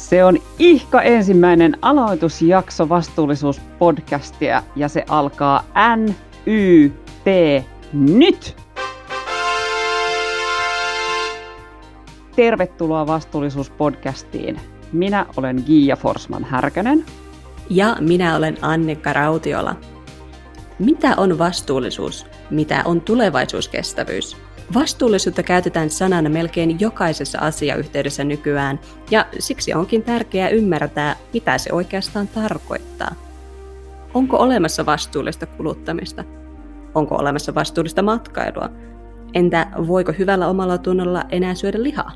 Se on ihka ensimmäinen aloitusjakso vastuullisuuspodcastia ja se alkaa N, Y, T, nyt! Tervetuloa vastuullisuuspodcastiin. Minä olen Giia Forsman Härkönen. Ja minä olen Annika Rautiola. Mitä on vastuullisuus? Mitä on tulevaisuuskestävyys? Vastuullisuutta käytetään sanana melkein jokaisessa asiayhteydessä nykyään, ja siksi onkin tärkeää ymmärtää, mitä se oikeastaan tarkoittaa. Onko olemassa vastuullista kuluttamista? Onko olemassa vastuullista matkailua? Entä voiko hyvällä omalla tunnolla enää syödä lihaa?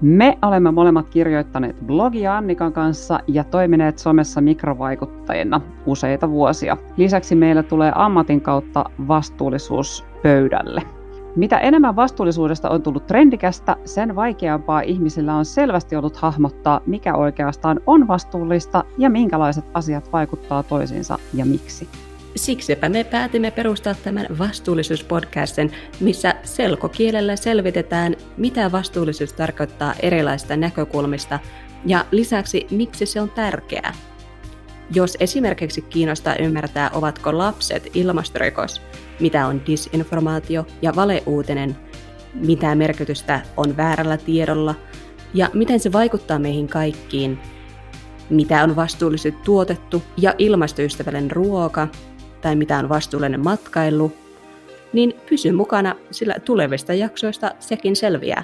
Me olemme molemmat kirjoittaneet blogia Annikan kanssa ja toimineet somessa mikrovaikuttajina useita vuosia. Lisäksi meillä tulee ammatin kautta vastuullisuus pöydälle. Mitä enemmän vastuullisuudesta on tullut trendikästä, sen vaikeampaa ihmisillä on selvästi ollut hahmottaa, mikä oikeastaan on vastuullista ja minkälaiset asiat vaikuttaa toisiinsa ja miksi. Siksipä me päätimme perustaa tämän vastuullisuuspodcastin, missä selkokielellä selvitetään, mitä vastuullisuus tarkoittaa erilaisista näkökulmista ja lisäksi miksi se on tärkeää. Jos esimerkiksi kiinnostaa ymmärtää, ovatko lapset ilmastorikos, mitä on disinformaatio ja valeuutinen, mitä merkitystä on väärällä tiedolla ja miten se vaikuttaa meihin kaikkiin, mitä on vastuullisesti tuotettu ja ilmastoystävällinen ruoka tai mitä on vastuullinen matkailu, niin pysy mukana, sillä tulevista jaksoista sekin selviää.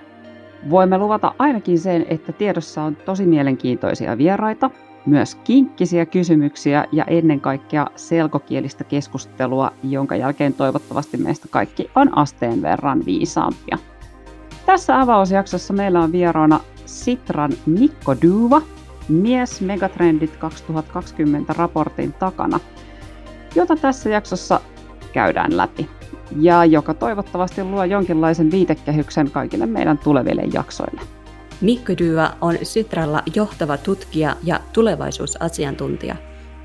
Voimme luvata ainakin sen, että tiedossa on tosi mielenkiintoisia vieraita, myös kinkkisiä kysymyksiä ja ennen kaikkea selkokielistä keskustelua, jonka jälkeen toivottavasti meistä kaikki on asteen verran viisaampia. Tässä avausjaksossa meillä on vieraana Sitran Mikko Duva, Mies Megatrendit 2020 raportin takana, jota tässä jaksossa käydään läpi ja joka toivottavasti luo jonkinlaisen viitekehyksen kaikille meidän tuleville jaksoille. Mikko Dyva on Sitralla johtava tutkija ja tulevaisuusasiantuntija.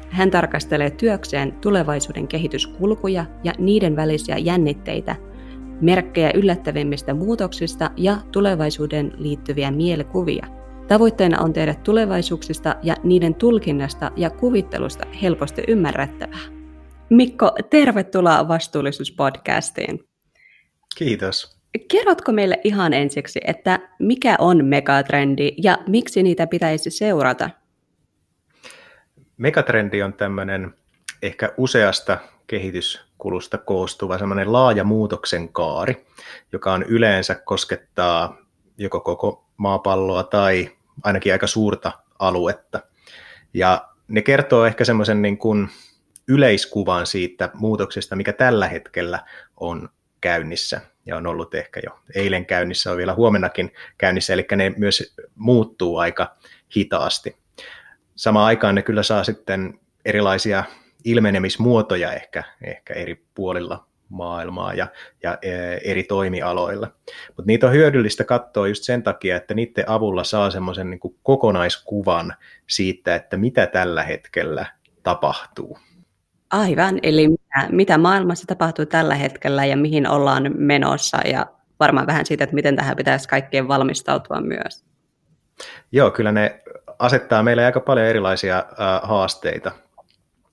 Hän tarkastelee työkseen tulevaisuuden kehityskulkuja ja niiden välisiä jännitteitä, merkkejä yllättävimmistä muutoksista ja tulevaisuuden liittyviä mielikuvia. Tavoitteena on tehdä tulevaisuuksista ja niiden tulkinnasta ja kuvittelusta helposti ymmärrettävää. Mikko, tervetuloa vastuullisuuspodcastiin. Kiitos. Kerrotko meille ihan ensiksi, että mikä on megatrendi ja miksi niitä pitäisi seurata? Megatrendi on tämmöinen ehkä useasta kehityskulusta koostuva semmoinen laaja muutoksen kaari, joka on yleensä koskettaa joko koko maapalloa tai ainakin aika suurta aluetta. Ja ne kertoo ehkä semmoisen niin kuin yleiskuvan siitä muutoksesta, mikä tällä hetkellä on käynnissä ja on ollut ehkä jo eilen käynnissä, on vielä huomennakin käynnissä, eli ne myös muuttuu aika hitaasti. Samaan aikaan ne kyllä saa sitten erilaisia ilmenemismuotoja ehkä, ehkä eri puolilla maailmaa ja, ja e, eri toimialoilla. Mutta niitä on hyödyllistä katsoa just sen takia, että niiden avulla saa semmoisen niin kokonaiskuvan siitä, että mitä tällä hetkellä tapahtuu. Aivan, eli mitä, mitä maailmassa tapahtuu tällä hetkellä ja mihin ollaan menossa ja varmaan vähän siitä, että miten tähän pitäisi kaikkien valmistautua myös. Joo, kyllä ne asettaa meille aika paljon erilaisia äh, haasteita.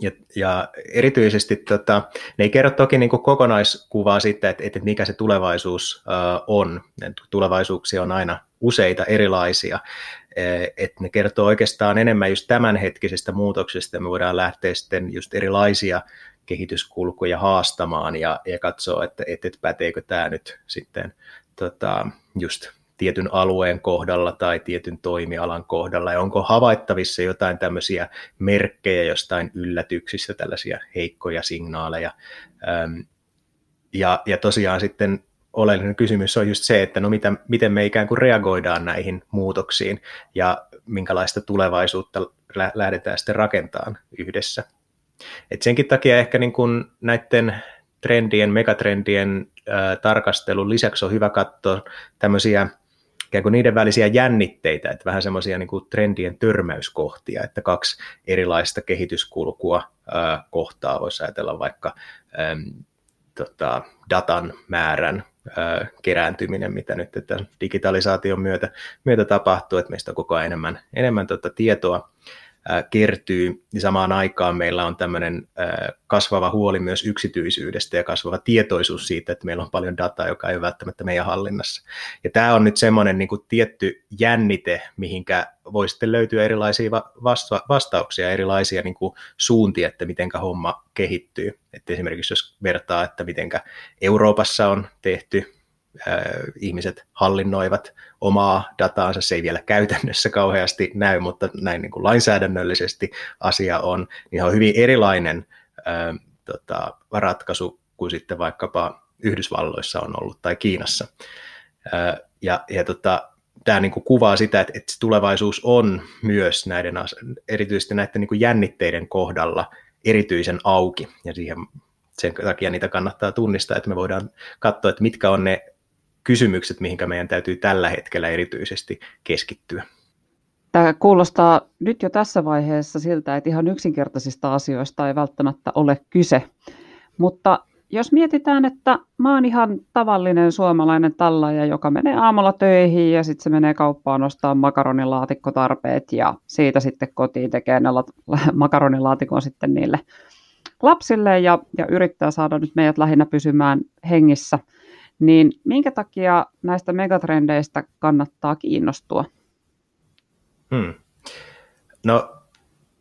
Ja, ja erityisesti tota, ne ei kerro toki niin kokonaiskuvaa siitä, että, että mikä se tulevaisuus äh, on. Tulevaisuuksia on aina useita erilaisia, että ne kertoo oikeastaan enemmän just tämänhetkisestä muutoksesta, me voidaan lähteä sitten just erilaisia kehityskulkuja haastamaan ja, ja katsoa, että, että, että päteekö tämä nyt sitten tota, just tietyn alueen kohdalla tai tietyn toimialan kohdalla, ja onko havaittavissa jotain tämmöisiä merkkejä jostain yllätyksistä, tällaisia heikkoja signaaleja. Ja, ja tosiaan sitten oleellinen kysymys on just se, että no mitä, miten me ikään kuin reagoidaan näihin muutoksiin ja minkälaista tulevaisuutta lähdetään sitten rakentamaan yhdessä. Et senkin takia ehkä niin kuin näiden trendien, megatrendien ää, tarkastelun lisäksi on hyvä katsoa tämmöisiä ikään kuin niiden välisiä jännitteitä, että vähän semmoisia niin kuin trendien törmäyskohtia, että kaksi erilaista kehityskulkua ää, kohtaa, voisi ajatella vaikka ää, tota, datan määrän kerääntyminen, mitä nyt tämän digitalisaation myötä, myötä tapahtuu, että meistä on koko ajan enemmän, enemmän tuota tietoa kertyy, niin samaan aikaan meillä on tämmöinen kasvava huoli myös yksityisyydestä ja kasvava tietoisuus siitä, että meillä on paljon dataa, joka ei ole välttämättä meidän hallinnassa. Ja tämä on nyt semmoinen niin tietty jännite, mihinkä voi sitten löytyä erilaisia vasta- vastauksia, erilaisia niin kuin suuntia, että miten homma kehittyy. Että esimerkiksi jos vertaa, että miten Euroopassa on tehty ihmiset hallinnoivat omaa dataansa. Se ei vielä käytännössä kauheasti näy, mutta näin niin kuin lainsäädännöllisesti asia on, niin on hyvin erilainen ää, tota, ratkaisu kuin sitten vaikkapa Yhdysvalloissa on ollut tai Kiinassa. Ää, ja ja tota, tämä niin kuin kuvaa sitä, että, että tulevaisuus on myös näiden, erityisesti näiden niin kuin jännitteiden kohdalla erityisen auki, ja siihen sen takia niitä kannattaa tunnistaa, että me voidaan katsoa, että mitkä on ne kysymykset, mihinkä meidän täytyy tällä hetkellä erityisesti keskittyä. Tämä kuulostaa nyt jo tässä vaiheessa siltä, että ihan yksinkertaisista asioista ei välttämättä ole kyse. Mutta jos mietitään, että mä oon ihan tavallinen suomalainen tallaaja, joka menee aamulla töihin ja sitten se menee kauppaan ostaa makaronilaatikkotarpeet ja siitä sitten kotiin tekee ne makaronilaatikon sitten niille lapsille ja, ja yrittää saada nyt meidät lähinnä pysymään hengissä – niin minkä takia näistä megatrendeistä kannattaa kiinnostua? Hmm. No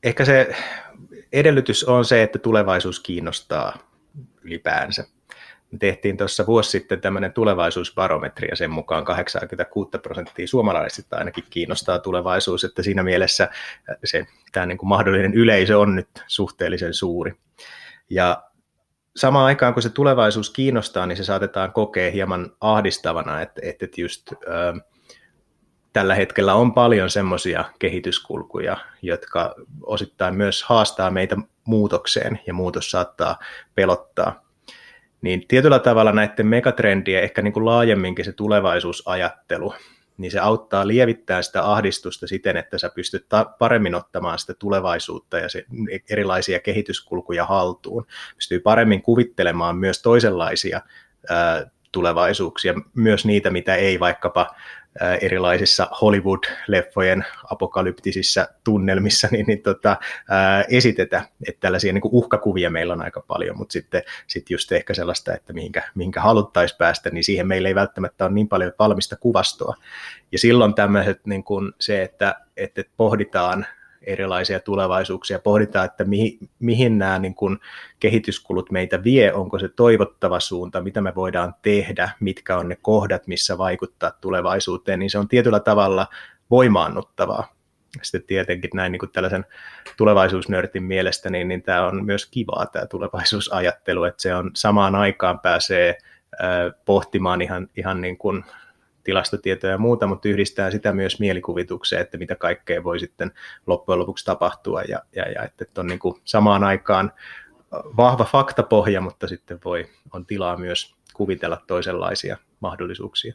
ehkä se edellytys on se, että tulevaisuus kiinnostaa ylipäänsä. Me tehtiin tuossa vuosi sitten tämmöinen tulevaisuusbarometri ja sen mukaan 86 prosenttia suomalaisista ainakin kiinnostaa tulevaisuus, että siinä mielessä se tämä niin kuin mahdollinen yleisö on nyt suhteellisen suuri. Ja samaan aikaan, kun se tulevaisuus kiinnostaa, niin se saatetaan kokea hieman ahdistavana, että, että just ö, tällä hetkellä on paljon semmoisia kehityskulkuja, jotka osittain myös haastaa meitä muutokseen, ja muutos saattaa pelottaa. Niin tietyllä tavalla näiden megatrendien, ehkä niin kuin laajemminkin se tulevaisuusajattelu, niin se auttaa lievittämään sitä ahdistusta siten, että sä pystyt ta- paremmin ottamaan sitä tulevaisuutta ja se, erilaisia kehityskulkuja haltuun. Pystyy paremmin kuvittelemaan myös toisenlaisia ää, tulevaisuuksia, myös niitä, mitä ei vaikkapa erilaisissa Hollywood-leffojen apokalyptisissa tunnelmissa niin, niin tota, ää, esitetä. Että tällaisia niin kuin uhkakuvia meillä on aika paljon, mutta sitten sit just ehkä sellaista, että mihinkä, mihinkä haluttaisiin päästä, niin siihen meillä ei välttämättä ole niin paljon valmista kuvastoa. Ja silloin tämmöiset niin kuin se, että, että pohditaan erilaisia tulevaisuuksia, pohditaan, että mihin, mihin nämä niin kuin kehityskulut meitä vie, onko se toivottava suunta, mitä me voidaan tehdä, mitkä on ne kohdat, missä vaikuttaa tulevaisuuteen, niin se on tietyllä tavalla voimaannuttavaa. Sitten tietenkin näin niin kuin tällaisen tulevaisuusnörtin mielestä, niin, niin tämä on myös kivaa tämä tulevaisuusajattelu, että se on samaan aikaan pääsee pohtimaan ihan, ihan niin kuin tilastotietoja ja muuta, mutta yhdistää sitä myös mielikuvitukseen, että mitä kaikkea voi sitten loppujen lopuksi tapahtua ja, ja, ja että on niin kuin samaan aikaan vahva faktapohja, mutta sitten voi, on tilaa myös kuvitella toisenlaisia mahdollisuuksia.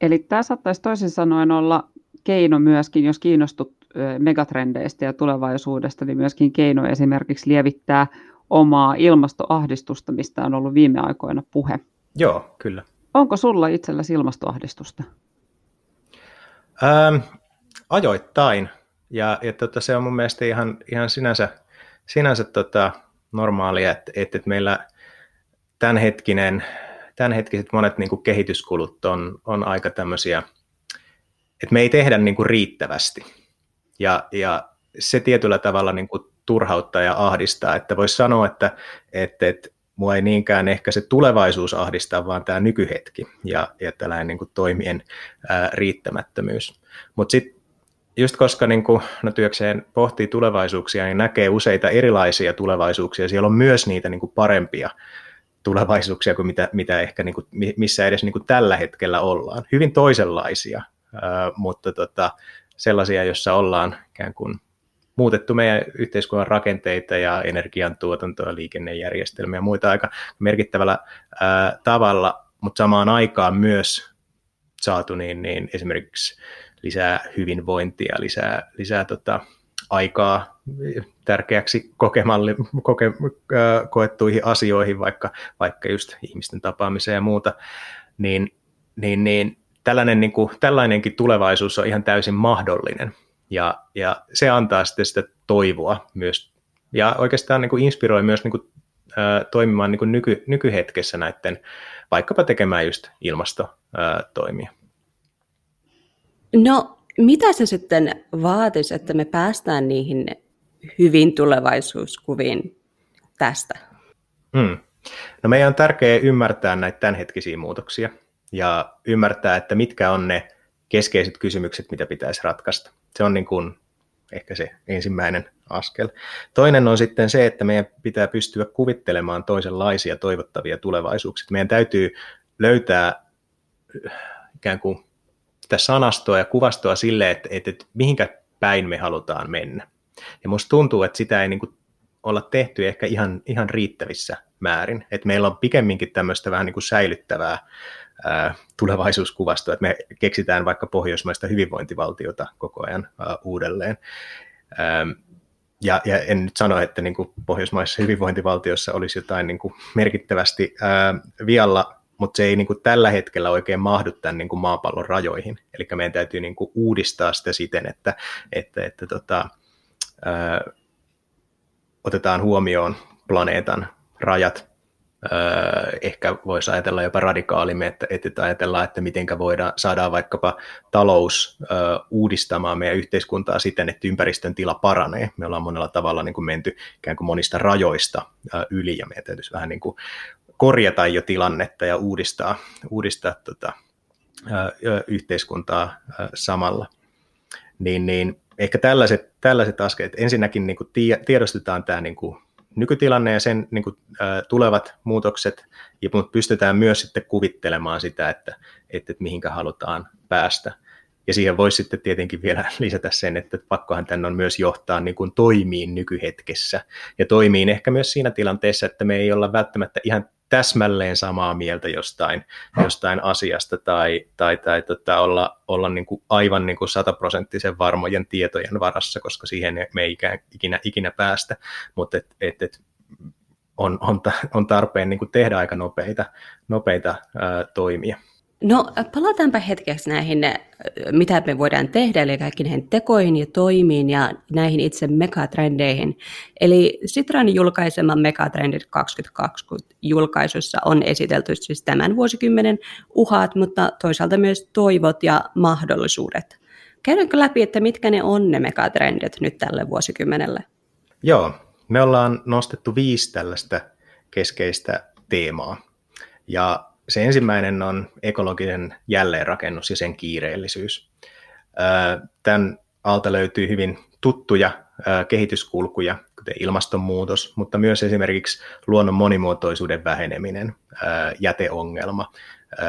Eli tämä saattaisi toisin sanoen olla keino myöskin, jos kiinnostut megatrendeistä ja tulevaisuudesta, niin myöskin keino esimerkiksi lievittää omaa ilmastoahdistusta, mistä on ollut viime aikoina puhe. Joo, kyllä. Onko sulla itselläsi ilmastoahdistusta? Ähm, ajoittain. Ja, ja tota, se on mun mielestä ihan, ihan sinänsä, sinänsä tota, normaalia, että, että, että meillä tämänhetkinen, tämänhetkiset monet niin kuin kehityskulut on, on aika tämmöisiä, että me ei tehdä niin kuin riittävästi. Ja, ja se tietyllä tavalla niin kuin turhauttaa ja ahdistaa, että voisi sanoa, että, että, että mua ei niinkään ehkä se tulevaisuus ahdistaa, vaan tämä nykyhetki ja, ja tällainen niin kuin toimien ää, riittämättömyys. Mutta sitten just koska niin kuin, no työkseen pohtii tulevaisuuksia, niin näkee useita erilaisia tulevaisuuksia. Siellä on myös niitä niin kuin parempia tulevaisuuksia kuin mitä, mitä ehkä niin kuin, missä edes niin kuin tällä hetkellä ollaan. Hyvin toisenlaisia, ää, mutta tota, sellaisia, joissa ollaan ikään kuin muutettu meidän yhteiskunnan rakenteita ja energiantuotantoa, liikennejärjestelmiä ja muita aika merkittävällä ää, tavalla, mutta samaan aikaan myös saatu niin, niin esimerkiksi lisää hyvinvointia, lisää, lisää tota, aikaa tärkeäksi kokemalli, koke, koettuihin asioihin, vaikka, vaikka just ihmisten tapaamiseen ja muuta, niin, niin, niin tällainen, niin kuin, tällainenkin tulevaisuus on ihan täysin mahdollinen. Ja, ja se antaa sitten sitä toivoa myös, ja oikeastaan niin kuin inspiroi myös niin kuin, ä, toimimaan niin kuin nyky, nykyhetkessä näiden, vaikkapa tekemään just ilmastotoimia. No, mitä se sitten vaatisi, että me päästään niihin hyvin tulevaisuuskuviin tästä? Hmm. No meidän on tärkeää ymmärtää näitä tämänhetkisiä muutoksia ja ymmärtää, että mitkä on ne keskeiset kysymykset, mitä pitäisi ratkaista. Se on niin kuin ehkä se ensimmäinen askel. Toinen on sitten se, että meidän pitää pystyä kuvittelemaan toisenlaisia toivottavia tulevaisuuksia. Meidän täytyy löytää ikään kuin sitä sanastoa ja kuvastoa sille, että, että, että mihinkä päin me halutaan mennä. Ja musta tuntuu, että sitä ei niin kuin olla tehty ehkä ihan, ihan riittävissä määrin. Että meillä on pikemminkin tämmöistä vähän niin kuin säilyttävää ää, tulevaisuuskuvastoa, että me keksitään vaikka pohjoismaista hyvinvointivaltiota koko ajan uudelleen. Ja, ja en nyt sano, että niin kuin pohjoismaisessa hyvinvointivaltiossa olisi jotain niin kuin merkittävästi ää, vialla, mutta se ei niin kuin tällä hetkellä oikein mahdu tämän niin kuin maapallon rajoihin. Eli meidän täytyy niin kuin uudistaa sitä siten, että, että, että tota, otetaan huomioon planeetan rajat. Öö, ehkä voisi ajatella jopa radikaalimmin, että, että ajatellaan, että miten voidaan saada vaikkapa talous öö, uudistamaan meidän yhteiskuntaa siten, että ympäristön tila paranee. Me ollaan monella tavalla niin kuin menty ikään kuin monista rajoista öö, yli ja meidän täytyisi vähän niin kuin korjata jo tilannetta ja uudistaa, uudistaa tota, öö, yhteiskuntaa samalla. Niin, niin ehkä tällaiset, tällaiset askeleet, ensinnäkin niin kuin tiedostetaan tämä niin kuin nykytilanne ja sen niin kuin, ä, tulevat muutokset, ja pystytään myös sitten kuvittelemaan sitä, että, että, että mihinkä halutaan päästä. Ja siihen voisi sitten tietenkin vielä lisätä sen, että pakkohan tänne on myös johtaa niin kuin toimiin nykyhetkessä. Ja toimiin ehkä myös siinä tilanteessa, että me ei olla välttämättä ihan täsmälleen samaa mieltä jostain, jostain asiasta tai, tai, tai tota, olla, olla niin kuin aivan niin kuin sataprosenttisen varmojen tietojen varassa, koska siihen me ei ikinä, ikinä päästä, mutta et, et, et on, on, on tarpeen niin kuin tehdä aika nopeita, nopeita ää, toimia. No palataanpa hetkeksi näihin, äh, mitä me voidaan tehdä, eli kaikki näihin tekoihin ja toimiin ja näihin itse megatrendeihin. Eli Sitran julkaisema Megatrendit 2020 julkaisussa on esitelty siis tämän vuosikymmenen uhat, mutta toisaalta myös toivot ja mahdollisuudet. Käydäänkö läpi, että mitkä ne on ne megatrendit nyt tälle vuosikymmenelle? Joo, me ollaan nostettu viisi tällaista keskeistä teemaa. Ja se ensimmäinen on ekologinen jälleenrakennus ja sen kiireellisyys. Tämän alta löytyy hyvin tuttuja kehityskulkuja, kuten ilmastonmuutos, mutta myös esimerkiksi luonnon monimuotoisuuden väheneminen, jäteongelma,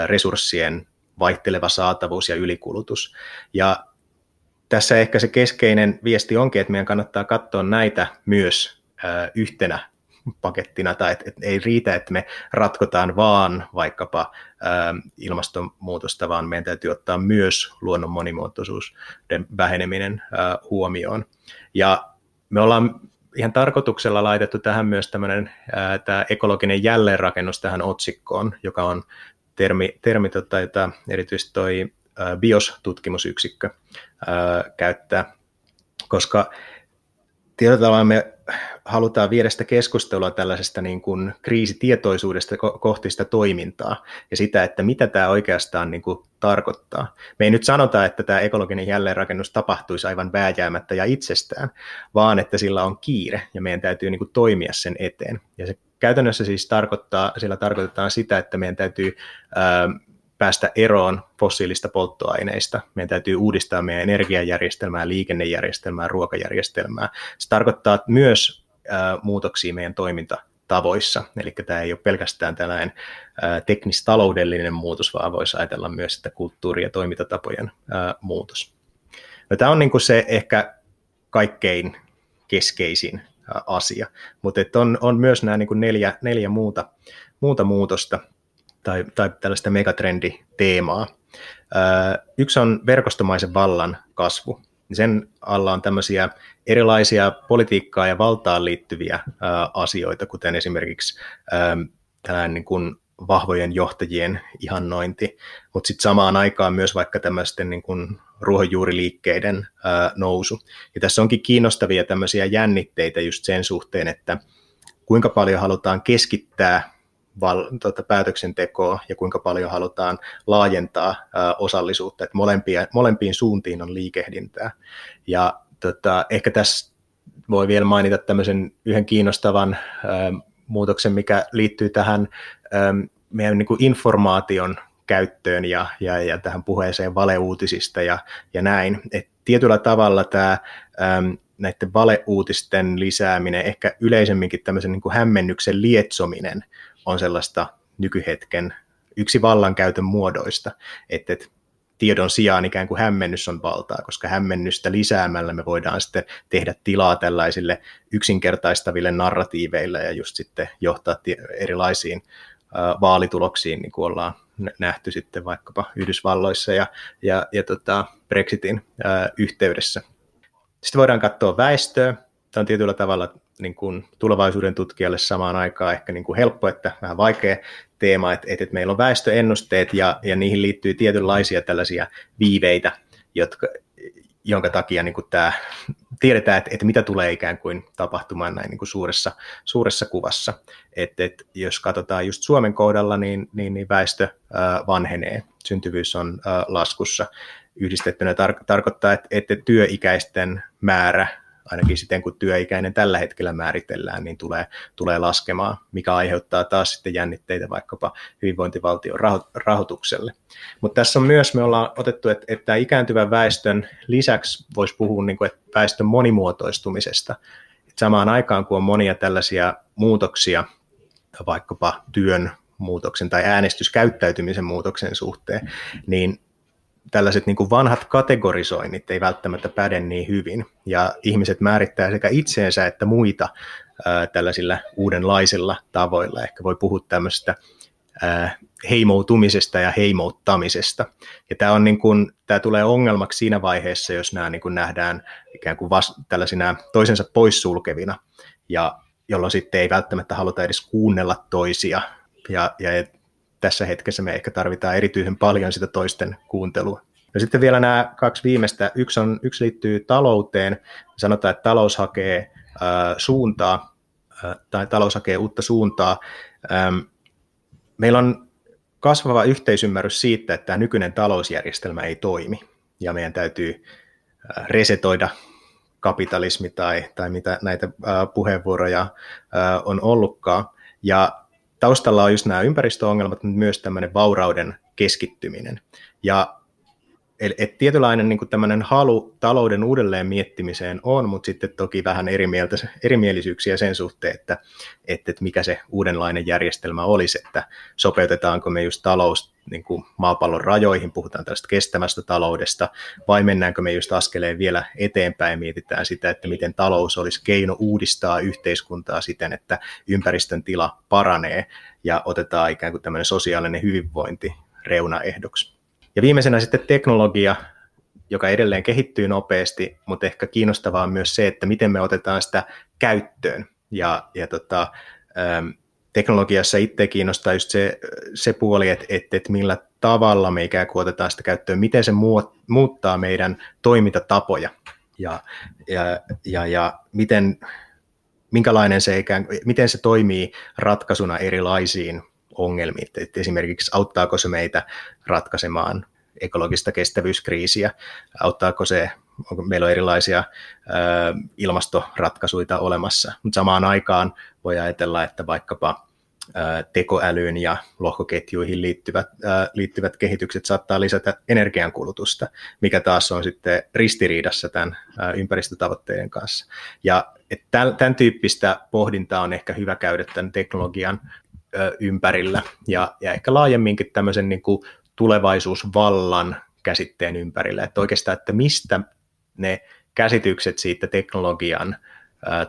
resurssien vaihteleva saatavuus ja ylikulutus. Ja tässä ehkä se keskeinen viesti onkin, että meidän kannattaa katsoa näitä myös yhtenä pakettina, tai että et ei riitä, että me ratkotaan vaan vaikkapa ä, ilmastonmuutosta, vaan meidän täytyy ottaa myös luonnon monimuotoisuuden väheneminen ä, huomioon. Ja me ollaan ihan tarkoituksella laitettu tähän myös tämmöinen tämä ekologinen jälleenrakennus tähän otsikkoon, joka on termi, termi tota, jota erityisesti toi BIOS-tutkimusyksikkö ää, käyttää, koska tietyllä tavalla me halutaan viedä sitä keskustelua tällaisesta niin kuin kriisitietoisuudesta kohti sitä toimintaa ja sitä, että mitä tämä oikeastaan niin kuin tarkoittaa. Me ei nyt sanota, että tämä ekologinen jälleenrakennus tapahtuisi aivan vääjäämättä ja itsestään, vaan että sillä on kiire ja meidän täytyy niin kuin toimia sen eteen. Ja se käytännössä siis tarkoittaa, sillä tarkoitetaan sitä, että meidän täytyy ää, päästä eroon fossiilista polttoaineista. Meidän täytyy uudistaa meidän energiajärjestelmää, liikennejärjestelmää, ruokajärjestelmää. Se tarkoittaa myös muutoksia meidän toimintatavoissa. Eli tämä ei ole pelkästään tällainen teknistaloudellinen muutos, vaan voisi ajatella myös sitä kulttuuri- ja toimintatapojen muutos. No, tämä on niin kuin se ehkä kaikkein keskeisin asia, mutta on, on myös nämä niin kuin neljä, neljä muuta, muuta muutosta, tai, tai tällaista megatrenditeemaa. Yksi on verkostomaisen vallan kasvu. Sen alla on tämmöisiä erilaisia politiikkaa ja valtaan liittyviä asioita, kuten esimerkiksi tällainen niin kuin vahvojen johtajien ihannointi, mutta sitten samaan aikaan myös vaikka tämmöisten niin kuin ruohonjuuriliikkeiden ää, nousu. Ja tässä onkin kiinnostavia tämmöisiä jännitteitä just sen suhteen, että kuinka paljon halutaan keskittää val, tuota, päätöksentekoa ja kuinka paljon halutaan laajentaa ää, osallisuutta, että molempia, molempiin suuntiin on liikehdintää. Ja tota, ehkä tässä voi vielä mainita tämmöisen yhden kiinnostavan ää, muutoksen, mikä liittyy tähän ää, meidän niin kuin informaation käyttöön ja, ja, ja tähän puheeseen valeuutisista ja, ja näin. Et tietyllä tavalla tämä äm, näiden valeuutisten lisääminen, ehkä yleisemminkin tämmöisen niin kuin hämmennyksen lietsominen on sellaista nykyhetken yksi vallankäytön muodoista, että, tiedon sijaan ikään kuin hämmennys on valtaa, koska hämmennystä lisäämällä me voidaan sitten tehdä tilaa tällaisille yksinkertaistaville narratiiveille ja just sitten johtaa erilaisiin vaalituloksiin, niin kuin ollaan nähty sitten vaikkapa Yhdysvalloissa ja, ja, ja tota Brexitin yhteydessä. Sitten voidaan katsoa väestöä. Tämä on tietyllä tavalla niin kuin tulevaisuuden tutkijalle samaan aikaan ehkä niin kuin helppo, että vähän vaikea teema, että, että meillä on väestöennusteet ja, ja niihin liittyy tietynlaisia tällaisia viiveitä, jotka, jonka takia niin kuin tämä, tiedetään, että, että mitä tulee ikään kuin tapahtumaan näin niin kuin suuressa, suuressa kuvassa. Että, että jos katsotaan just Suomen kohdalla, niin, niin, niin väestö ää, vanhenee, syntyvyys on ää, laskussa. Yhdistettynä tar- tarkoittaa, että, että työikäisten määrä ainakin siten kun työikäinen tällä hetkellä määritellään, niin tulee, tulee laskemaan, mikä aiheuttaa taas sitten jännitteitä vaikkapa hyvinvointivaltion raho- rahoitukselle. Mutta tässä on myös, me ollaan otettu, että, että ikääntyvän väestön lisäksi voisi puhua niin kuin, että väestön monimuotoistumisesta. Et samaan aikaan, kun on monia tällaisia muutoksia, vaikkapa työn muutoksen tai äänestyskäyttäytymisen muutoksen suhteen, niin tällaiset niin vanhat kategorisoinnit ei välttämättä päde niin hyvin, ja ihmiset määrittää sekä itseensä että muita ää, tällaisilla uudenlaisilla tavoilla. Ehkä voi puhua tämmöistä ää, heimoutumisesta ja heimouttamisesta. Ja tämä, on niin kuin, tämä tulee ongelmaksi siinä vaiheessa, jos nämä niin kuin nähdään ikään kuin vast, tällaisina toisensa poissulkevina, ja jolloin sitten ei välttämättä haluta edes kuunnella toisia, ja, ja tässä hetkessä me ehkä tarvitaan erityisen paljon sitä toisten kuuntelua. Ja sitten vielä nämä kaksi viimeistä. Yksi, on, yksi liittyy talouteen. Sanotaan, että talous hakee äh, suuntaa äh, tai talous hakee uutta suuntaa. Ähm, meillä on kasvava yhteisymmärrys siitä, että tämä nykyinen talousjärjestelmä ei toimi ja meidän täytyy äh, resetoida kapitalismi tai, tai mitä näitä äh, puheenvuoroja äh, on ollutkaan. Ja taustalla on just nämä ympäristöongelmat, mutta myös tämmöinen vaurauden keskittyminen. Ja et tietynlainen niin tämmöinen halu talouden uudelleen miettimiseen on, mutta sitten toki vähän eri mieltä, erimielisyyksiä sen suhteen, että, että, että mikä se uudenlainen järjestelmä olisi, että sopeutetaanko me just talous niin kuin maapallon rajoihin, puhutaan tästä kestävästä taloudesta, vai mennäänkö me just askeleen vielä eteenpäin, mietitään sitä, että miten talous olisi keino uudistaa yhteiskuntaa siten, että ympäristön tila paranee ja otetaan ikään kuin tämmöinen sosiaalinen hyvinvointi reunaehdoksi. Ja viimeisenä sitten teknologia, joka edelleen kehittyy nopeasti, mutta ehkä kiinnostavaa on myös se, että miten me otetaan sitä käyttöön. Ja, ja tota, teknologiassa itse kiinnostaa just se, se puoli, että, että, millä tavalla me ikään kuin otetaan sitä käyttöön, miten se muuttaa meidän toimintatapoja ja, ja, ja, ja miten, minkälainen se ikään, miten se toimii ratkaisuna erilaisiin ongelmiin. Että esimerkiksi auttaako se meitä ratkaisemaan ekologista kestävyyskriisiä, auttaako se, onko meillä on erilaisia ö, ilmastoratkaisuja olemassa, mutta samaan aikaan voi ajatella, että vaikkapa tekoälyyn ja lohkoketjuihin liittyvät, liittyvät kehitykset saattaa lisätä energiankulutusta, mikä taas on sitten ristiriidassa tämän ympäristötavoitteiden kanssa. Ja tämän, tämän tyyppistä pohdintaa on ehkä hyvä käydä tämän teknologian ympärillä ja, ja ehkä laajemminkin tämmöisen niin kuin tulevaisuusvallan käsitteen ympärillä, että oikeastaan, että mistä ne käsitykset siitä teknologian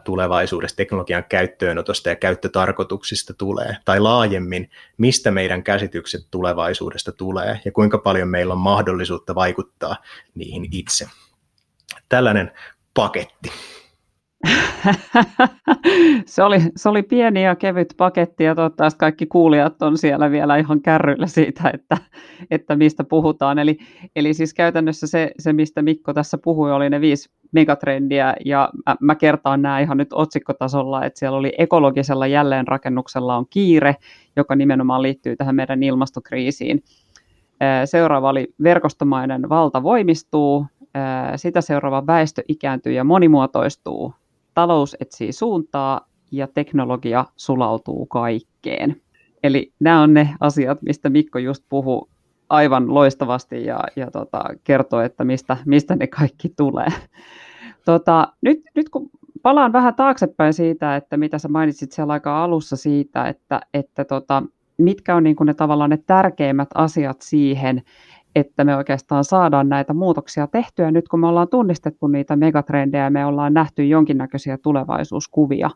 tulevaisuudesta, teknologian käyttöönotosta ja käyttötarkoituksista tulee, tai laajemmin, mistä meidän käsitykset tulevaisuudesta tulee ja kuinka paljon meillä on mahdollisuutta vaikuttaa niihin itse. Tällainen paketti. Se, oli, se oli pieni ja kevyt paketti ja toivottavasti kaikki kuulijat on siellä vielä ihan kärryillä siitä, että, että mistä puhutaan. Eli, eli siis käytännössä se, se, mistä Mikko tässä puhui, oli ne viisi megatrendiä ja mä, mä kertaan nämä ihan nyt otsikkotasolla, että siellä oli ekologisella jälleenrakennuksella on kiire, joka nimenomaan liittyy tähän meidän ilmastokriisiin. Seuraava oli verkostomainen valta voimistuu, sitä seuraava väestö ikääntyy ja monimuotoistuu, talous etsii suuntaa ja teknologia sulautuu kaikkeen. Eli nämä on ne asiat, mistä Mikko just puhui aivan loistavasti ja, ja tota, kertoo, että mistä, mistä ne kaikki tulee. Tota, nyt, nyt kun palaan vähän taaksepäin siitä, että mitä sä mainitsit siellä aika alussa siitä, että, että tota, mitkä on niin kuin ne tavallaan ne tärkeimmät asiat siihen, että me oikeastaan saadaan näitä muutoksia tehtyä nyt, kun me ollaan tunnistettu niitä megatrendejä ja me ollaan nähty jonkinnäköisiä tulevaisuuskuvia,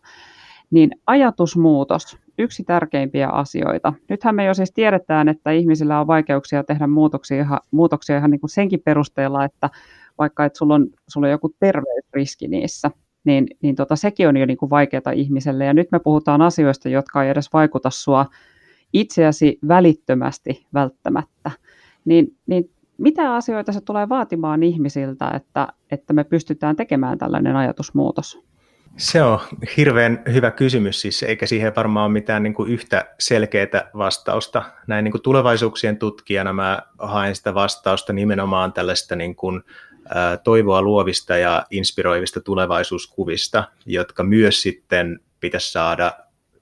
niin ajatusmuutos, yksi tärkeimpiä asioita. Nythän me jo siis tiedetään, että ihmisillä on vaikeuksia tehdä muutoksia, muutoksia ihan niin kuin senkin perusteella, että vaikka että sulla on, sulla on joku terveysriski niissä, niin, niin tota, sekin on jo niin kuin vaikeaa ihmiselle. Ja nyt me puhutaan asioista, jotka ei edes vaikuta sua itseäsi välittömästi välttämättä niin, niin mitä asioita se tulee vaatimaan ihmisiltä, että, että me pystytään tekemään tällainen ajatusmuutos? Se on hirveän hyvä kysymys, siis, eikä siihen varmaan ole mitään niin kuin yhtä selkeää vastausta. Näin niin kuin tulevaisuuksien tutkijana mä haen sitä vastausta nimenomaan tällaista niin kuin, ä, toivoa luovista ja inspiroivista tulevaisuuskuvista, jotka myös sitten pitäisi saada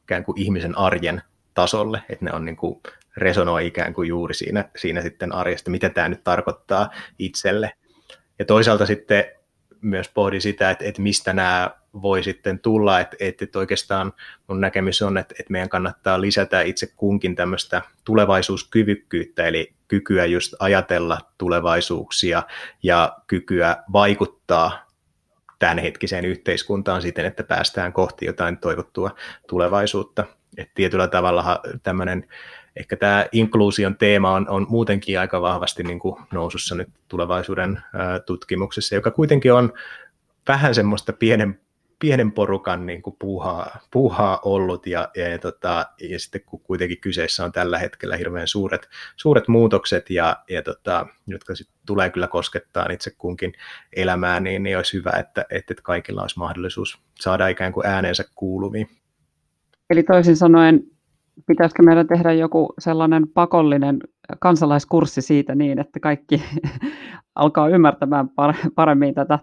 ikään kuin ihmisen arjen tasolle, että ne on niin kuin resonoi ikään kuin juuri siinä, siinä sitten arjesta, mitä tämä nyt tarkoittaa itselle. Ja toisaalta sitten myös pohdin sitä, että, että mistä nämä voi sitten tulla, että, että oikeastaan mun näkemys on, että, että meidän kannattaa lisätä itse kunkin tämmöistä tulevaisuuskyvykkyyttä, eli kykyä just ajatella tulevaisuuksia ja kykyä vaikuttaa tämänhetkiseen yhteiskuntaan siten, että päästään kohti jotain toivottua tulevaisuutta. Et tietyllä tavalla tämmöinen ehkä tämä inkluusion teema on, on muutenkin aika vahvasti niin kuin nousussa nyt tulevaisuuden tutkimuksessa, joka kuitenkin on vähän semmoista pienen, pienen porukan niin kuin puuhaa, puuhaa ollut ja, ja, ja, tota, ja sitten kun kuitenkin kyseessä on tällä hetkellä hirveän suuret, suuret muutokset, ja, ja tota, jotka sit tulee kyllä koskettaa itse kunkin elämään, niin, niin olisi hyvä, että, että kaikilla olisi mahdollisuus saada ikään kuin äänensä kuuluviin. Eli toisin sanoen pitäisikö meidän tehdä joku sellainen pakollinen kansalaiskurssi siitä niin, että kaikki alkaa ymmärtämään paremmin tätä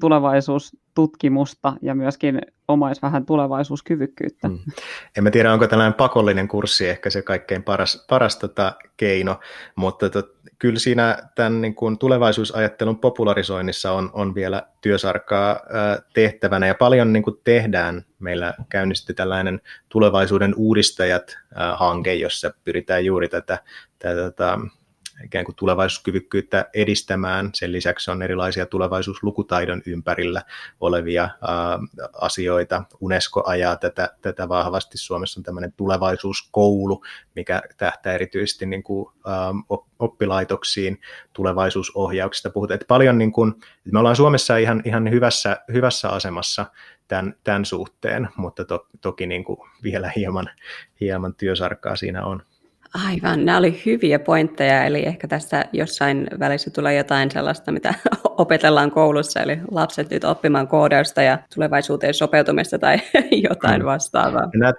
tulevaisuustutkimusta ja myöskin omais vähän tulevaisuuskyvykkyyttä. Hmm. En mä tiedä, onko tällainen pakollinen kurssi ehkä se kaikkein paras, paras tota keino, mutta tot, kyllä siinä tämän niin kuin tulevaisuusajattelun popularisoinnissa on, on vielä työsarkaa tehtävänä ja paljon niin kuin tehdään. Meillä käynnisti tällainen tulevaisuuden uudistajat-hanke, jossa pyritään juuri tätä, tätä, tätä ikään kuin tulevaisuuskyvykkyyttä edistämään. Sen lisäksi on erilaisia tulevaisuuslukutaidon ympärillä olevia ä, asioita. Unesco ajaa tätä, tätä vahvasti. Suomessa on tämmöinen tulevaisuuskoulu, mikä tähtää erityisesti niin kuin, ä, oppilaitoksiin tulevaisuusohjauksesta. Puhutaan, että paljon niin kuin, me ollaan Suomessa ihan, ihan hyvässä, hyvässä asemassa tämän, tämän suhteen, mutta to, toki niin kuin vielä hieman, hieman työsarkaa siinä on. Aivan, nämä oli hyviä pointteja, eli ehkä tässä jossain välissä tulee jotain sellaista, mitä opetellaan koulussa, eli lapset nyt oppimaan koodausta ja tulevaisuuteen sopeutumista tai jotain vastaavaa. Nämä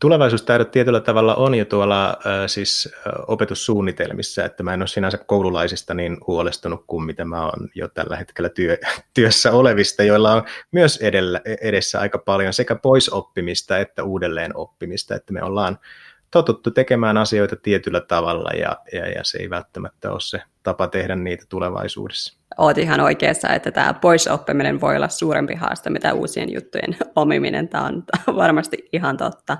tulevaisuustaidot tietyllä tavalla on jo tuolla siis opetussuunnitelmissa, että mä en ole sinänsä koululaisista niin huolestunut kuin mitä mä oon jo tällä hetkellä työ, työssä olevista, joilla on myös edellä, edessä aika paljon sekä poisoppimista että uudelleen oppimista, että me ollaan totuttu tekemään asioita tietyllä tavalla ja, ja, ja se ei välttämättä ole se tapa tehdä niitä tulevaisuudessa. Oot ihan oikeassa, että tämä poisoppiminen voi olla suurempi haaste, mitä uusien juttujen omiminen. Tämä on, varmasti ihan totta.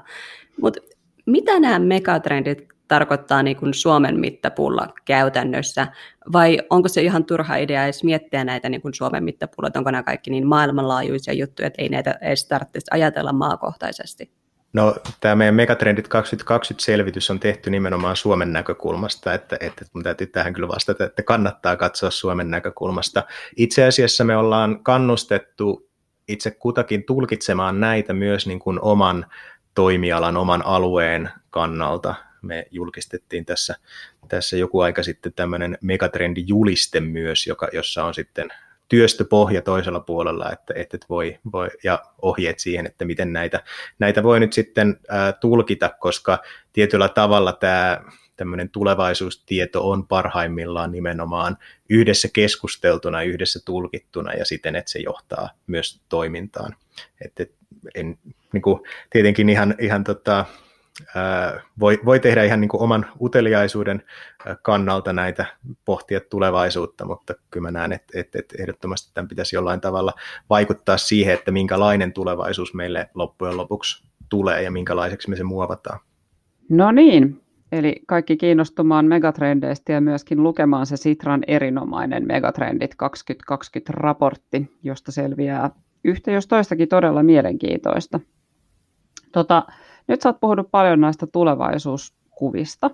Mutta mitä nämä megatrendit tarkoittaa niin kuin Suomen mittapulla käytännössä, vai onko se ihan turha idea edes miettiä näitä niin kuin Suomen mittapulla, onko nämä kaikki niin maailmanlaajuisia juttuja, että ei näitä edes tarvitsisi ajatella maakohtaisesti? No, tämä meidän Megatrendit 2020-selvitys on tehty nimenomaan Suomen näkökulmasta, että, että mun täytyy tähän kyllä vastata, että kannattaa katsoa Suomen näkökulmasta. Itse asiassa me ollaan kannustettu itse kutakin tulkitsemaan näitä myös niin kuin oman toimialan, oman alueen kannalta. Me julkistettiin tässä, tässä joku aika sitten tämmöinen megatrendijuliste myös, joka, jossa on sitten työstöpohja toisella puolella, että, että voi, voi, ja ohjeet siihen, että miten näitä, näitä voi nyt sitten ää, tulkita, koska tietyllä tavalla tämä tämmöinen tulevaisuustieto on parhaimmillaan nimenomaan yhdessä keskusteltuna, yhdessä tulkittuna ja siten, että se johtaa myös toimintaan. Että en, niin kuin, tietenkin ihan, ihan tota, voi, voi tehdä ihan niin kuin oman uteliaisuuden kannalta näitä pohtia tulevaisuutta, mutta kyllä mä näen, että, että, että ehdottomasti tämän pitäisi jollain tavalla vaikuttaa siihen, että minkälainen tulevaisuus meille loppujen lopuksi tulee ja minkälaiseksi me se muovataan. No niin, eli kaikki kiinnostumaan megatrendeistä ja myöskin lukemaan se Sitran erinomainen Megatrendit 2020-raportti, josta selviää yhtä jos toistakin todella mielenkiintoista. Tota, nyt sä oot puhunut paljon näistä tulevaisuuskuvista.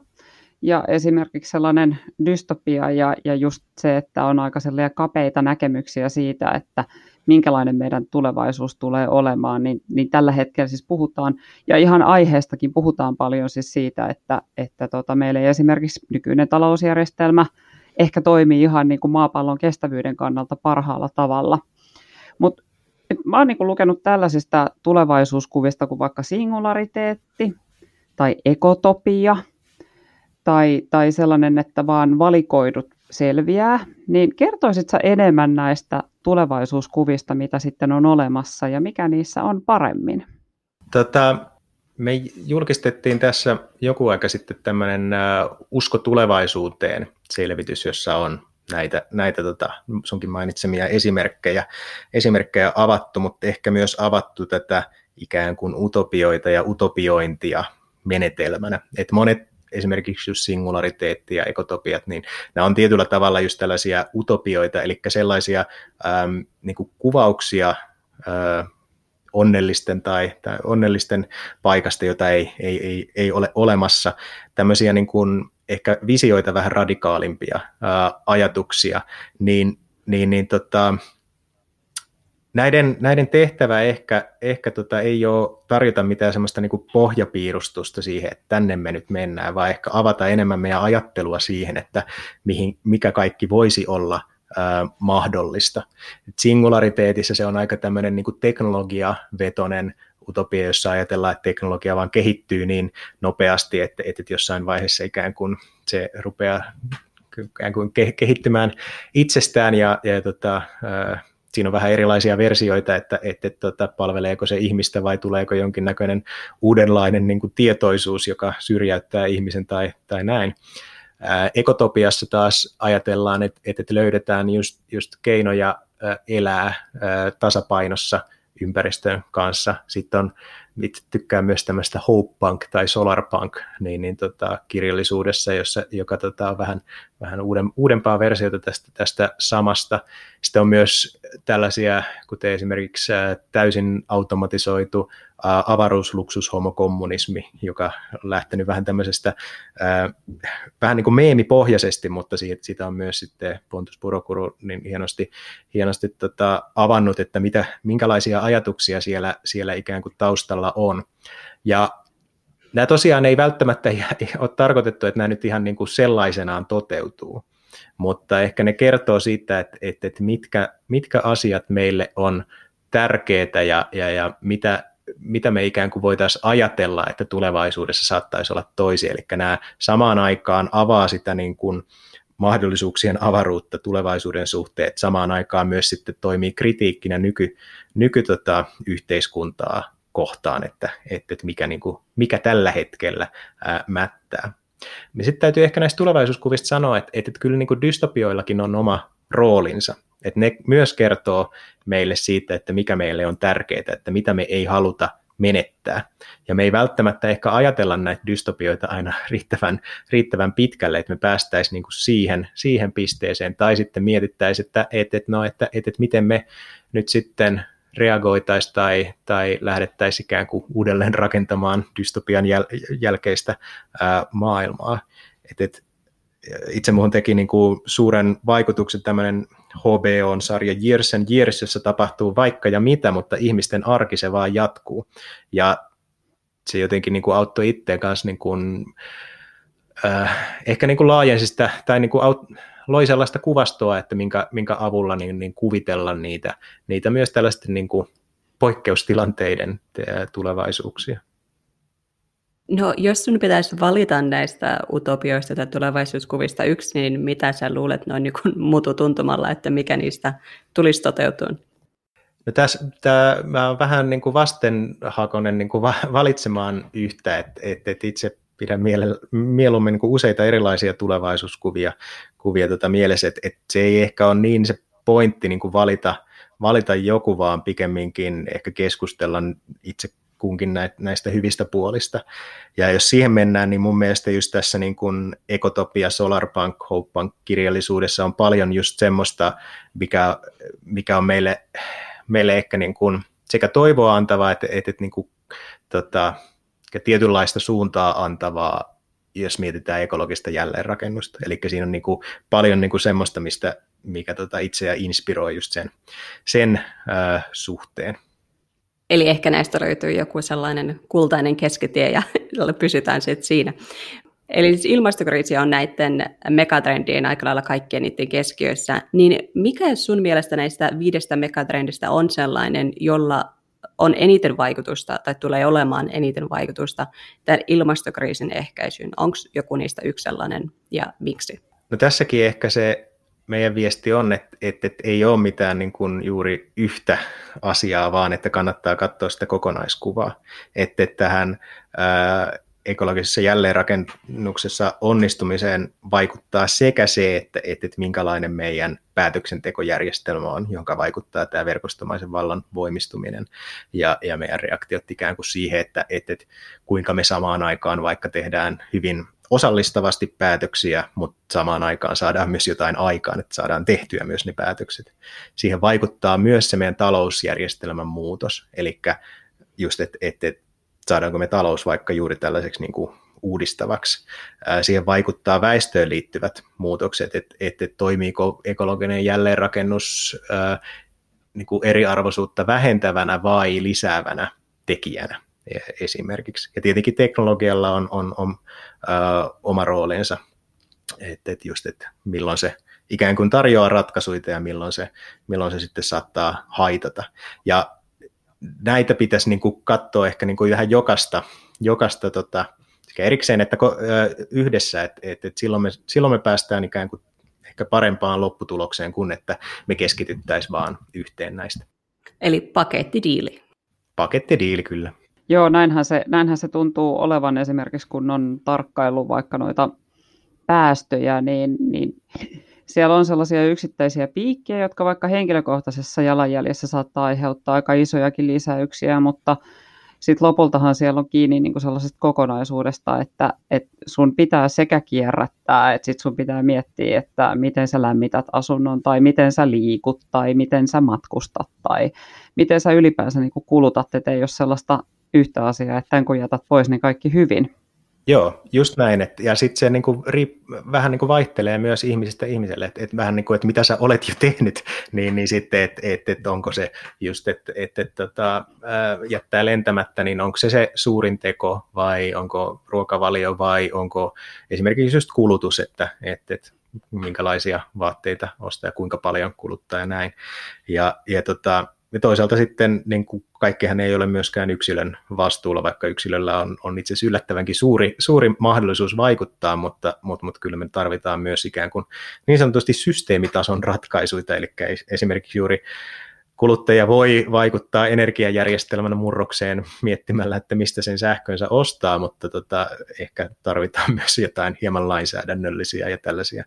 Ja esimerkiksi sellainen dystopia ja, ja just se, että on aika kapeita näkemyksiä siitä, että minkälainen meidän tulevaisuus tulee olemaan, niin, niin tällä hetkellä siis puhutaan, ja ihan aiheestakin puhutaan paljon siis siitä, että, että tota, meillä ei esimerkiksi nykyinen talousjärjestelmä ehkä toimii ihan niin kuin maapallon kestävyyden kannalta parhaalla tavalla. Mutta mä oon niin lukenut tällaisista tulevaisuuskuvista kuin vaikka singulariteetti tai ekotopia tai, tai sellainen, että vaan valikoidut selviää, niin kertoisit sä enemmän näistä tulevaisuuskuvista, mitä sitten on olemassa ja mikä niissä on paremmin? Tota, me julkistettiin tässä joku aika sitten tämmöinen usko tulevaisuuteen selvitys, jossa on näitä, näitä tota, sunkin mainitsemia esimerkkejä, esimerkkejä avattu, mutta ehkä myös avattu tätä ikään kuin utopioita ja utopiointia menetelmänä. Et monet esimerkiksi just singulariteetti ja ekotopiat, niin nämä on tietyllä tavalla just tällaisia utopioita, eli sellaisia äm, niin kuin kuvauksia ä, onnellisten tai, tai onnellisten paikasta, jota ei, ei, ei, ei ole olemassa. Tämmöisiä niin kuin ehkä visioita vähän radikaalimpia ää, ajatuksia, niin, niin, niin tota, näiden, näiden tehtävä ehkä, ehkä tota, ei ole tarjota mitään semmoista niin pohjapiirustusta siihen, että tänne me nyt mennään, vaan ehkä avata enemmän meidän ajattelua siihen, että mihin, mikä kaikki voisi olla ää, mahdollista. Et singulariteetissa se on aika tämmöinen niin teknologiavetoinen utopia, jossa ajatellaan, että teknologia vaan kehittyy niin nopeasti, että, että jossain vaiheessa ikään kuin se rupeaa ikään kuin kehittymään itsestään ja, ja tota, siinä on vähän erilaisia versioita, että, että, että tota, palveleeko se ihmistä vai tuleeko jonkinnäköinen uudenlainen niin kuin tietoisuus, joka syrjäyttää ihmisen tai, tai näin. Ää, ekotopiassa taas ajatellaan, että, että löydetään just, just keinoja elää ää, tasapainossa ympäristön kanssa. Sitten on, itse tykkään myös tämmöistä Hope Punk tai Solar Punk niin, niin tota, kirjallisuudessa, jossa, joka tota, on vähän, vähän uuden, uudempaa versiota tästä, tästä samasta. Sitten on myös tällaisia, kuten esimerkiksi täysin automatisoitu avaruusluksushomokommunismi, joka on lähtenyt vähän tämmöisestä, vähän niin kuin meemipohjaisesti, mutta siitä, siitä on myös sitten Pontus Purokuru niin hienosti, hienosti tota, avannut, että mitä, minkälaisia ajatuksia siellä, siellä ikään kuin taustalla on. Ja nämä tosiaan ei välttämättä ole tarkoitettu, että nämä nyt ihan niin kuin sellaisenaan toteutuu, mutta ehkä ne kertoo siitä, että, että, että mitkä, mitkä asiat meille on tärkeitä ja, ja, ja mitä, mitä me ikään kuin voitaisiin ajatella, että tulevaisuudessa saattaisi olla toisia. Eli nämä samaan aikaan avaa sitä niin kuin mahdollisuuksien avaruutta tulevaisuuden suhteen, että samaan aikaan myös sitten toimii kritiikkinä nyky, nyky tota, yhteiskuntaa kohtaan, että, että, mikä, niin kuin, mikä tällä hetkellä ää, mättää. Sitten täytyy ehkä näistä tulevaisuuskuvista sanoa, että, että, kyllä niin kuin dystopioillakin on oma roolinsa. Että ne myös kertoo meille siitä, että mikä meille on tärkeää, että mitä me ei haluta menettää. Ja me ei välttämättä ehkä ajatella näitä dystopioita aina riittävän, riittävän pitkälle, että me päästäisiin niin siihen, siihen pisteeseen, tai sitten mietittäisiin, että, että, no, että, että, että miten me nyt sitten reagoitaisiin tai, tai lähdettäisiin ikään kuin uudelleen rakentamaan dystopian jäl- jälkeistä ää, maailmaa. Et, et, itse muuhun teki niin kuin suuren vaikutuksen tämmöinen HBO-sarja Years and Years, jossa tapahtuu vaikka ja mitä, mutta ihmisten arki se vaan jatkuu. Ja se jotenkin niin kuin auttoi itseä kanssa niin kuin, äh, ehkä niin kuin laajensi sitä, tai niin kuin aut, loi sellaista kuvastoa, että minkä, minkä avulla niin, niin kuvitella niitä, niitä myös tällaisten niin kuin poikkeustilanteiden tulevaisuuksia. No, jos sun pitäisi valita näistä utopioista tai tulevaisuuskuvista yksi, niin mitä sä luulet noin niin mututuntumalla, että mikä niistä tulisi toteutua? No tässä, tämä, mä olen vähän niin kuin vastenhakoinen niin kuin valitsemaan yhtä, että, että, että itse pidän miele, mieluummin niin useita erilaisia tulevaisuuskuvia kuvia tota mielessä, että, että se ei ehkä ole niin se pointti niin kuin valita, valita joku, vaan pikemminkin ehkä keskustella itse kunkin näistä hyvistä puolista. Ja jos siihen mennään, niin mun mielestä just tässä niin kuin Ecotopia, Solarpunk, Hopepunk kirjallisuudessa on paljon just semmoista, mikä, mikä on meille, meille ehkä niin kuin sekä toivoa antavaa, että, että, että niin kuin, tota, tietynlaista suuntaa antavaa, jos mietitään ekologista jälleenrakennusta. Eli siinä on niin kuin paljon niin kuin semmoista, mistä, mikä tota itseä inspiroi just sen, sen äh, suhteen. Eli ehkä näistä löytyy joku sellainen kultainen keskitie ja pysytään sitten siinä. Eli siis ilmastokriisi on näiden megatrendien aika lailla kaikkien niiden keskiössä. Niin mikä sun mielestä näistä viidestä megatrendistä on sellainen, jolla on eniten vaikutusta tai tulee olemaan eniten vaikutusta tämän ilmastokriisin ehkäisyyn? Onko joku niistä yksi sellainen ja miksi? No tässäkin ehkä se meidän viesti on, että, että, että ei ole mitään niin kuin juuri yhtä asiaa, vaan että kannattaa katsoa sitä kokonaiskuvaa. Että, että tähän ää, ekologisessa jälleenrakennuksessa onnistumiseen vaikuttaa sekä se, että, että, että minkälainen meidän päätöksentekojärjestelmä on, jonka vaikuttaa tämä verkostomaisen vallan voimistuminen ja, ja meidän reaktiot ikään kuin siihen, että, että, että kuinka me samaan aikaan vaikka tehdään hyvin osallistavasti päätöksiä, mutta samaan aikaan saadaan myös jotain aikaan, että saadaan tehtyä myös ne päätökset. Siihen vaikuttaa myös se meidän talousjärjestelmän muutos, eli just, että et, et, saadaanko me talous vaikka juuri tällaiseksi niin kuin uudistavaksi. Siihen vaikuttaa väestöön liittyvät muutokset, että et, et toimiiko ekologinen jälleenrakennus niin kuin eriarvoisuutta vähentävänä vai lisäävänä tekijänä esimerkiksi. Ja tietenkin teknologialla on, on, on oma roolinsa, että et just, että milloin se ikään kuin tarjoaa ratkaisuja ja milloin se, milloin se sitten saattaa haitata. Ja näitä pitäisi niin kuin katsoa ehkä niin kuin vähän jokasta, jokasta tota, sekä erikseen että yhdessä, että, että, että silloin, me, silloin me päästään ikään kuin ehkä parempaan lopputulokseen kuin että me keskityttäisiin vaan yhteen näistä. Eli pakettidiili. Pakettidiili, kyllä. Joo, näinhän se, näinhän se tuntuu olevan esimerkiksi, kun on tarkkailu vaikka noita päästöjä, niin, niin siellä on sellaisia yksittäisiä piikkejä, jotka vaikka henkilökohtaisessa jalanjäljessä saattaa aiheuttaa aika isojakin lisäyksiä, mutta sitten lopultahan siellä on kiinni niin kuin sellaisesta kokonaisuudesta, että, että sun pitää sekä kierrättää, että sit sun pitää miettiä, että miten sä lämmität asunnon, tai miten sä liikut, tai miten sä matkustat, tai miten sä ylipäänsä niin kuin kulutat, että ei ole sellaista yhtä asiaa, että kun jätät pois, niin kaikki hyvin. Joo, just näin. Et, ja sitten se niinku, riip, vähän niinku vaihtelee myös ihmisestä ihmiselle, että et vähän niin kuin, että mitä sä olet jo tehnyt, niin, niin sitten, että et, et onko se just, että et, et, tota, jättää lentämättä, niin onko se se suurin teko vai onko ruokavalio vai onko esimerkiksi just kulutus, että et, et, minkälaisia vaatteita ostaa ja kuinka paljon kuluttaa ja näin. Ja, ja tota, ja toisaalta sitten niin kuin kaikkihan ei ole myöskään yksilön vastuulla, vaikka yksilöllä on, on itse asiassa yllättävänkin suuri, suuri mahdollisuus vaikuttaa, mutta, mutta, mutta kyllä me tarvitaan myös ikään kuin niin sanotusti systeemitason ratkaisuja, eli esimerkiksi juuri kuluttaja voi vaikuttaa energiajärjestelmän murrokseen miettimällä, että mistä sen sähkönsä ostaa, mutta tota, ehkä tarvitaan myös jotain hieman lainsäädännöllisiä ja tällaisia,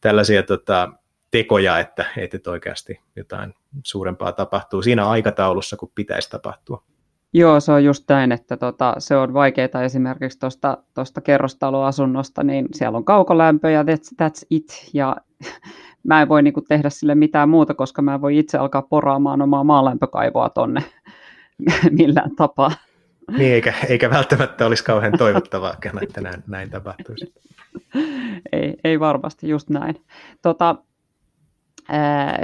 tällaisia tota, tekoja, että, että oikeasti jotain suurempaa tapahtuu siinä aikataulussa, kun pitäisi tapahtua. Joo, se on just näin, että tota, se on vaikeaa esimerkiksi tuosta kerrostaloasunnosta, niin siellä on kaukolämpö ja that's, that's it. Ja mä en voi niinku tehdä sille mitään muuta, koska mä en voi itse alkaa poraamaan omaa maalämpökaivoa tonne millään tapaa. Niin, eikä, eikä välttämättä olisi kauhean toivottavaa, että näin, näin tapahtuisi. Ei, ei varmasti, just näin. Tota,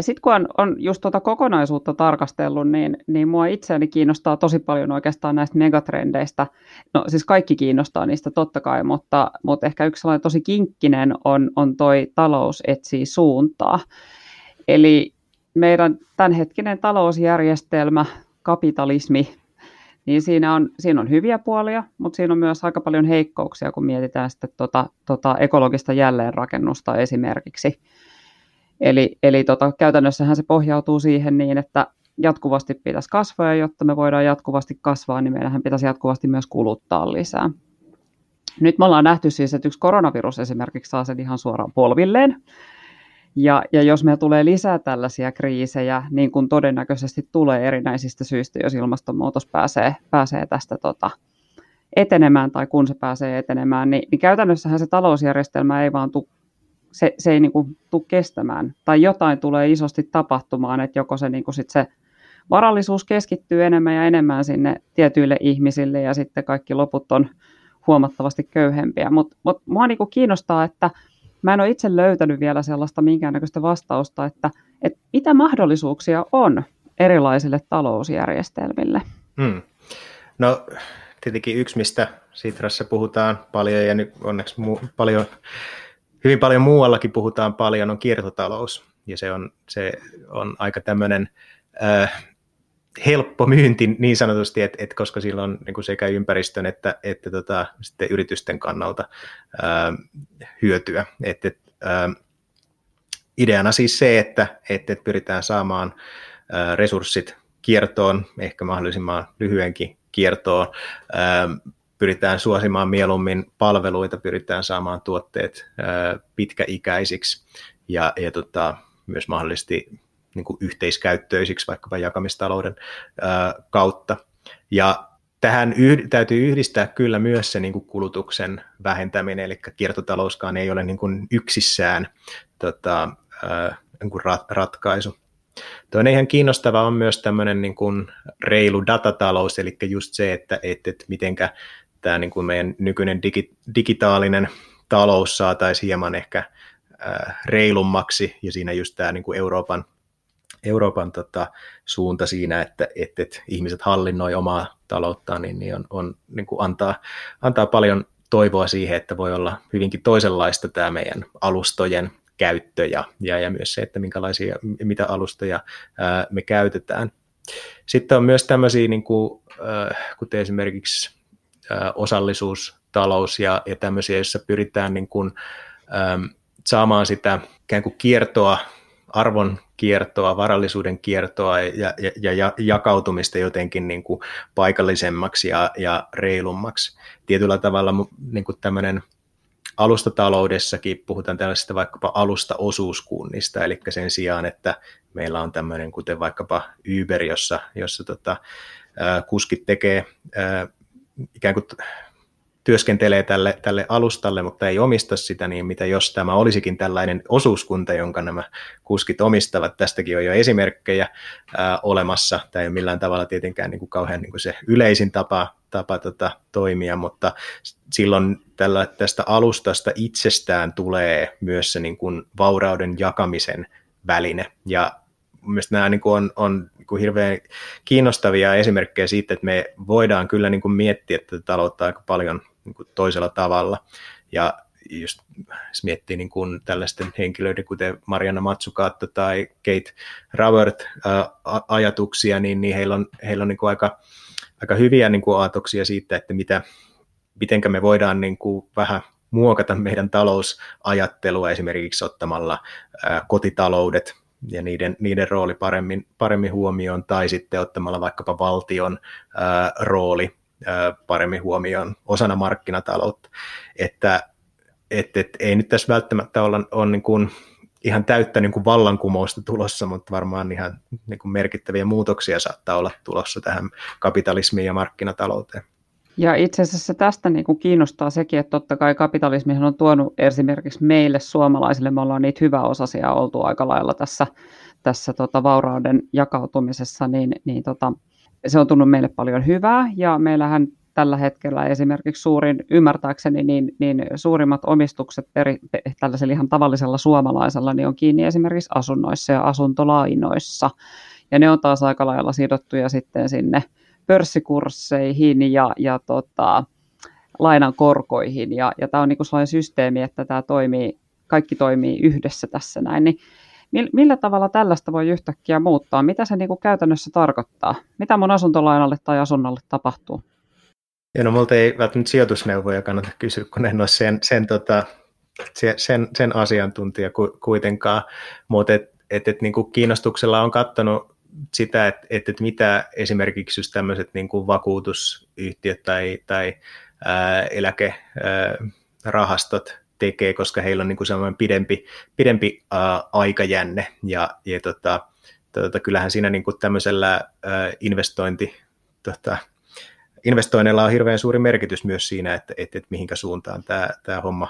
Sitten kun on, on just tuota kokonaisuutta tarkastellut, niin, niin mua itseäni kiinnostaa tosi paljon oikeastaan näistä megatrendeistä. No siis kaikki kiinnostaa niistä totta kai, mutta, mutta ehkä yksi sellainen tosi kinkkinen on, on toi talous etsii suuntaa. Eli meidän tämänhetkinen talousjärjestelmä, kapitalismi, niin siinä on, siinä on hyviä puolia, mutta siinä on myös aika paljon heikkouksia, kun mietitään sitten tota, tota ekologista jälleenrakennusta esimerkiksi. Eli, eli tota, käytännössähän se pohjautuu siihen niin, että jatkuvasti pitäisi kasvaa, ja jotta me voidaan jatkuvasti kasvaa, niin meidän pitäisi jatkuvasti myös kuluttaa lisää. Nyt me ollaan nähty siis, että yksi koronavirus esimerkiksi saa sen ihan suoraan polvilleen. Ja, ja jos meillä tulee lisää tällaisia kriisejä, niin kuin todennäköisesti tulee erinäisistä syistä, jos ilmastonmuutos pääsee, pääsee tästä tota, etenemään tai kun se pääsee etenemään, niin, niin käytännössähän se talousjärjestelmä ei vaan tule se, se ei niin tule kestämään. Tai jotain tulee isosti tapahtumaan, että joko se, niin sit se varallisuus keskittyy enemmän ja enemmän sinne tietyille ihmisille ja sitten kaikki loput on huomattavasti köyhempiä. Mutta mut, mua niin kiinnostaa, että mä en ole itse löytänyt vielä sellaista minkäännäköistä vastausta, että, että mitä mahdollisuuksia on erilaisille talousjärjestelmille. Hmm. No tietenkin yksi, mistä Sitrassa puhutaan paljon ja nyt onneksi mu- paljon hyvin paljon muuallakin puhutaan paljon, on kiertotalous. Ja se on, se on aika tämmöinen äh, helppo myynti niin sanotusti, että, että koska sillä on niin kuin sekä ympäristön että, että tota, sitten yritysten kannalta äh, hyötyä. Että, äh, ideana siis se, että, että pyritään saamaan äh, resurssit kiertoon, ehkä mahdollisimman lyhyenkin kiertoon, äh, pyritään suosimaan mieluummin palveluita, pyritään saamaan tuotteet pitkäikäisiksi ja, ja tota, myös mahdollisesti niin kuin yhteiskäyttöisiksi vaikkapa jakamistalouden kautta. Ja tähän yh, täytyy yhdistää kyllä myös se niin kuin kulutuksen vähentäminen, eli kiertotalouskaan ei ole niin kuin yksissään tota, niin kuin rat, ratkaisu. Toinen ihan kiinnostava on myös tämmöinen niin kuin reilu datatalous, eli just se, että, että, että mitenkä tämä niin kuin meidän nykyinen digi, digitaalinen talous saataisiin hieman ehkä äh, reilummaksi, ja siinä just tämä niin kuin Euroopan, Euroopan tota, suunta siinä, että, että, että ihmiset hallinnoi omaa talouttaan, niin, niin, on, on, niin kuin antaa, antaa paljon toivoa siihen, että voi olla hyvinkin toisenlaista tämä meidän alustojen käyttö ja, ja, ja myös se, että minkälaisia, mitä alustoja ää, me käytetään. Sitten on myös tämmöisiä, niin kuin, äh, kuten esimerkiksi osallisuus, talous ja, ja tämmöisiä, joissa pyritään niin kuin, äm, saamaan sitä ikään kuin kiertoa, arvon kiertoa, varallisuuden kiertoa ja, ja, ja jakautumista jotenkin niin kuin paikallisemmaksi ja, ja reilummaksi. Tietyllä tavalla niin kuin tämmöinen alustataloudessakin puhutaan tällaisista vaikkapa alustaosuuskunnista, eli sen sijaan, että meillä on tämmöinen kuten vaikkapa Uber, jossa, jossa tota, kuskit tekee ikään kuin työskentelee tälle, tälle alustalle, mutta ei omista sitä, niin mitä jos tämä olisikin tällainen osuuskunta, jonka nämä kuskit omistavat. Tästäkin on jo esimerkkejä ää, olemassa. Tämä ei ole millään tavalla tietenkään niin kuin kauhean niin kuin se yleisin tapa, tapa tota, toimia, mutta silloin tällä, tästä alustasta itsestään tulee myös se niin kuin vaurauden jakamisen väline. Ja mielestäni nämä niin kuin on, on niin kuin hirveän kiinnostavia esimerkkejä siitä, että me voidaan kyllä niin kuin miettiä tätä taloutta aika paljon niin kuin toisella tavalla. Ja jos miettii niin kuin tällaisten henkilöiden, kuten Mariana Matsukaatto tai Kate Robert ää, ajatuksia, niin, niin heillä on, heillä on niin kuin aika, aika hyviä niin kuin ajatuksia siitä, että mitä, mitenkä me voidaan niin kuin vähän muokata meidän talousajattelua esimerkiksi ottamalla ää, kotitaloudet ja niiden, niiden rooli paremmin, paremmin huomioon, tai sitten ottamalla vaikkapa valtion ää, rooli ää, paremmin huomioon osana markkinataloutta. Että et, et, ei nyt tässä välttämättä olla on niin kuin ihan täyttä niin kuin vallankumousta tulossa, mutta varmaan ihan niin kuin merkittäviä muutoksia saattaa olla tulossa tähän kapitalismiin ja markkinatalouteen. Ja itse asiassa tästä niin kuin kiinnostaa sekin, että totta kai kapitalismi on tuonut esimerkiksi meille suomalaisille, me ollaan niitä hyväosaisia oltu aika lailla tässä, tässä tota vaurauden jakautumisessa, niin, niin tota, se on tullut meille paljon hyvää ja meillähän tällä hetkellä esimerkiksi suurin, ymmärtääkseni, niin, niin suurimmat omistukset eri, tällaisella ihan tavallisella suomalaisella niin on kiinni esimerkiksi asunnoissa ja asuntolainoissa. Ja ne on taas aika lailla sidottuja sitten sinne pörssikursseihin ja, ja tota, lainan korkoihin. Ja, ja tämä on niin sellainen systeemi, että tämä toimii, kaikki toimii yhdessä tässä näin. Niin Millä tavalla tällaista voi yhtäkkiä muuttaa? Mitä se niin kuin käytännössä tarkoittaa? Mitä mun asuntolainalle tai asunnolle tapahtuu? Ja no multa ei välttämättä sijoitusneuvoja kannata kysyä, kun en ole sen, sen, tota, sen, sen asiantuntija kuitenkaan, mutta et, et, et, niin kuin kiinnostuksella on katsonut sitä, että et, et mitä esimerkiksi just tämmöiset niin kuin vakuutusyhtiöt tai, tai ää, eläkerahastot tekee, koska heillä on niin kuin sellainen pidempi, pidempi ää, aikajänne, ja, ja tota, tota, kyllähän siinä niin kuin tämmöisellä ää, investointi, tota, investoinneilla on hirveän suuri merkitys myös siinä, että, että, että mihinkä suuntaan tämä, tämä homma,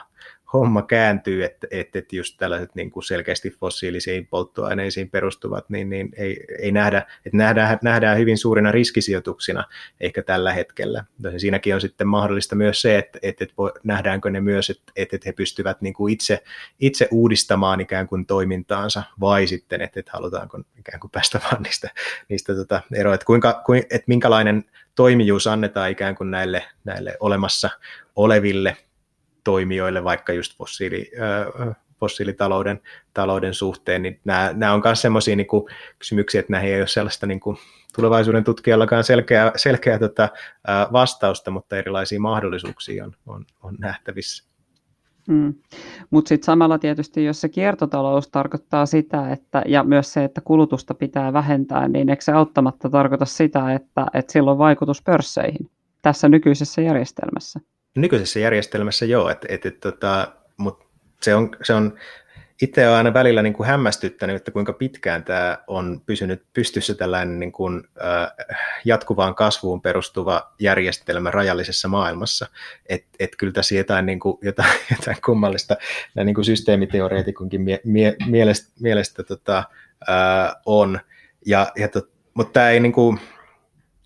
homma kääntyy, että, että, että just tällaiset niin kuin selkeästi fossiilisiin polttoaineisiin perustuvat, niin, niin ei, ei nähdä, että nähdään, nähdään hyvin suurina riskisijoituksina ehkä tällä hetkellä. Siinäkin on sitten mahdollista myös se, että, että, että nähdäänkö ne myös, että, että he pystyvät niin kuin itse, itse uudistamaan ikään kuin toimintaansa, vai sitten, että, että halutaanko ikään kuin päästä vaan niistä, niistä tota eroa, että, kuinka, kuin, että minkälainen toimijuus annetaan ikään kuin näille, näille olemassa oleville toimijoille, vaikka just fossiili, fossiilitalouden talouden suhteen, niin nämä, nämä on myös sellaisia niin kysymyksiä, että näihin ei ole sellaista niin kuin, tulevaisuuden tutkijallakaan selkeää, selkeää tota, vastausta, mutta erilaisia mahdollisuuksia on, on, on nähtävissä. Mm. Mutta sitten samalla tietysti, jos se kiertotalous tarkoittaa sitä, että, ja myös se, että kulutusta pitää vähentää, niin eikö se auttamatta tarkoita sitä, että, että sillä on vaikutus pörsseihin tässä nykyisessä järjestelmässä? Nykyisessä järjestelmässä joo, et, et, et, tota, mutta se on, se on itse olen aina välillä niin kuin hämmästyttänyt, että kuinka pitkään tämä on pysynyt pystyssä tällainen niin kuin, äh, jatkuvaan kasvuun perustuva järjestelmä rajallisessa maailmassa. Että et kyllä tässä jotain, niin kuin, jotain, jotain kummallista niin kuin systeemiteoreetikunkin mie, mie, mielestä, mielestä tota, äh, on. Ja, ja tot, mutta tämä ei niin kuin,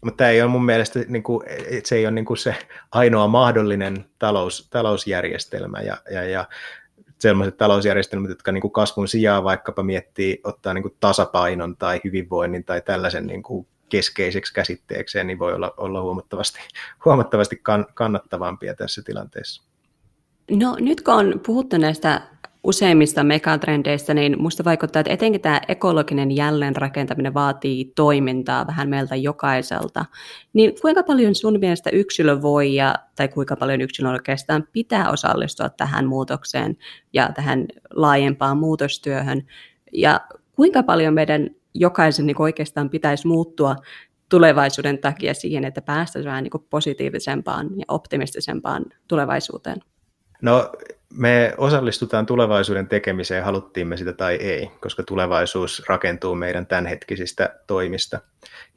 mutta tämä ei ole mun mielestä, niin kuin, se ei ole niin kuin se ainoa mahdollinen talous, talousjärjestelmä. Ja, ja, ja sellaiset talousjärjestelmät, jotka niin kuin kasvun sijaan vaikkapa miettii ottaa niin kuin tasapainon tai hyvinvoinnin tai tällaisen niin kuin keskeiseksi käsitteekseen, niin voi olla, olla huomattavasti, huomattavasti kan, kannattavampia tässä tilanteessa. No nyt kun on puhuttu näistä useimmista megatrendeistä, niin minusta vaikuttaa, että etenkin tämä ekologinen jälleenrakentaminen vaatii toimintaa vähän meiltä jokaiselta. Niin kuinka paljon sun mielestä yksilö voi, ja, tai kuinka paljon yksilö oikeastaan pitää osallistua tähän muutokseen ja tähän laajempaan muutostyöhön, ja kuinka paljon meidän jokaisen niin oikeastaan pitäisi muuttua tulevaisuuden takia siihen, että päästäisiin vähän niin positiivisempaan ja optimistisempaan tulevaisuuteen? No me osallistutaan tulevaisuuden tekemiseen, haluttiin me sitä tai ei, koska tulevaisuus rakentuu meidän tämänhetkisistä toimista.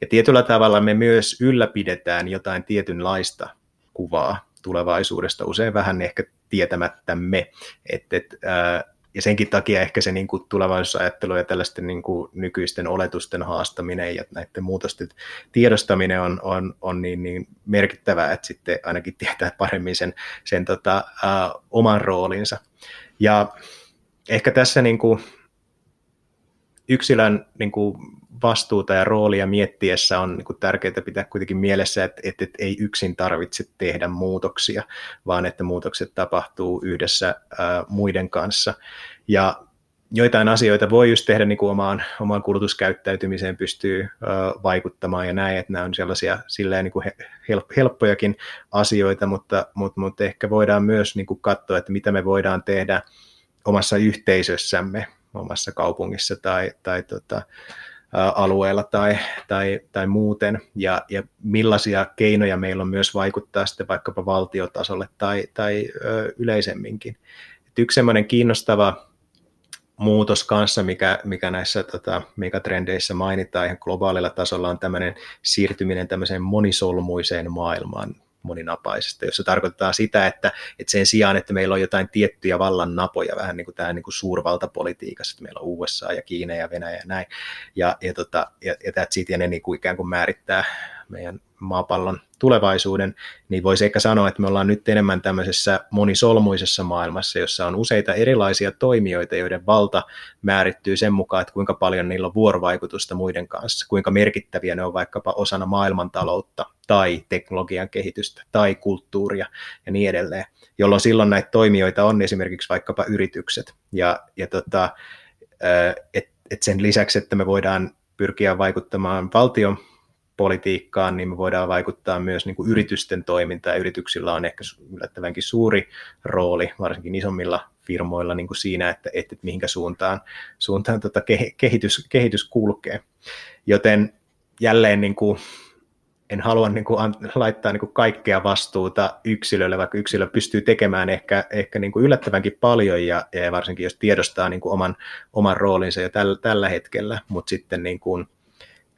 Ja tietyllä tavalla me myös ylläpidetään jotain tietynlaista kuvaa tulevaisuudesta, usein vähän ehkä tietämättämme, että, että ja senkin takia ehkä se niin kuin tulevaisuusajattelu ja tällaisten niin kuin nykyisten oletusten haastaminen ja näiden muutosten tiedostaminen on, on, on niin, niin merkittävää, että sitten ainakin tietää paremmin sen, sen tota, ä, oman roolinsa. Ja ehkä tässä niin kuin yksilön niin kuin vastuuta ja roolia miettiessä on niin tärkeää pitää kuitenkin mielessä, että, että, että ei yksin tarvitse tehdä muutoksia, vaan että muutokset tapahtuu yhdessä ää, muiden kanssa. Ja joitain asioita voi just tehdä niin kuin omaan, omaan kulutuskäyttäytymiseen pystyy ää, vaikuttamaan ja näin, että nämä on sellaisia silleen niin kuin helppojakin asioita, mutta, mutta, mutta ehkä voidaan myös niin kuin katsoa, että mitä me voidaan tehdä omassa yhteisössämme, omassa kaupungissa tai, tai tota, alueella tai, tai, tai muuten, ja, ja millaisia keinoja meillä on myös vaikuttaa sitten vaikkapa valtiotasolle tai, tai ö, yleisemminkin. Et yksi semmoinen kiinnostava muutos kanssa, mikä, mikä näissä tota, megatrendeissä mainitaan ihan globaalilla tasolla, on tämmöinen siirtyminen tämmöiseen monisolmuiseen maailmaan moninapaisesta, jossa tarkoittaa sitä, että, että sen sijaan, että meillä on jotain tiettyjä vallan napoja, vähän niin kuin tämä niin kuin suurvaltapolitiikassa, että meillä on USA ja Kiina ja Venäjä ja näin, ja, ja, tota, ja, ja that's it, ja ne niin kuin ikään kuin määrittää, meidän maapallon tulevaisuuden, niin voisi ehkä sanoa, että me ollaan nyt enemmän tämmöisessä monisolmuisessa maailmassa, jossa on useita erilaisia toimijoita, joiden valta määrittyy sen mukaan, että kuinka paljon niillä on vuorovaikutusta muiden kanssa, kuinka merkittäviä ne on vaikkapa osana maailmantaloutta tai teknologian kehitystä tai kulttuuria ja niin edelleen, jolloin silloin näitä toimijoita on esimerkiksi vaikkapa yritykset. Ja, ja tota, et, et sen lisäksi, että me voidaan pyrkiä vaikuttamaan valtion politiikkaan, niin me voidaan vaikuttaa myös niin kuin yritysten toimintaan. Yrityksillä on ehkä yllättävänkin suuri rooli, varsinkin isommilla firmoilla niin kuin siinä, että, että, mihinkä suuntaan, suuntaan tota kehitys, kehitys kulkee. Joten jälleen niin kuin, en halua niin kuin, laittaa niin kuin kaikkea vastuuta yksilölle, vaikka yksilö pystyy tekemään ehkä, ehkä niin kuin yllättävänkin paljon, ja, ja varsinkin jos tiedostaa niin kuin oman, oman roolinsa jo tällä, tällä hetkellä, mutta sitten niin kuin,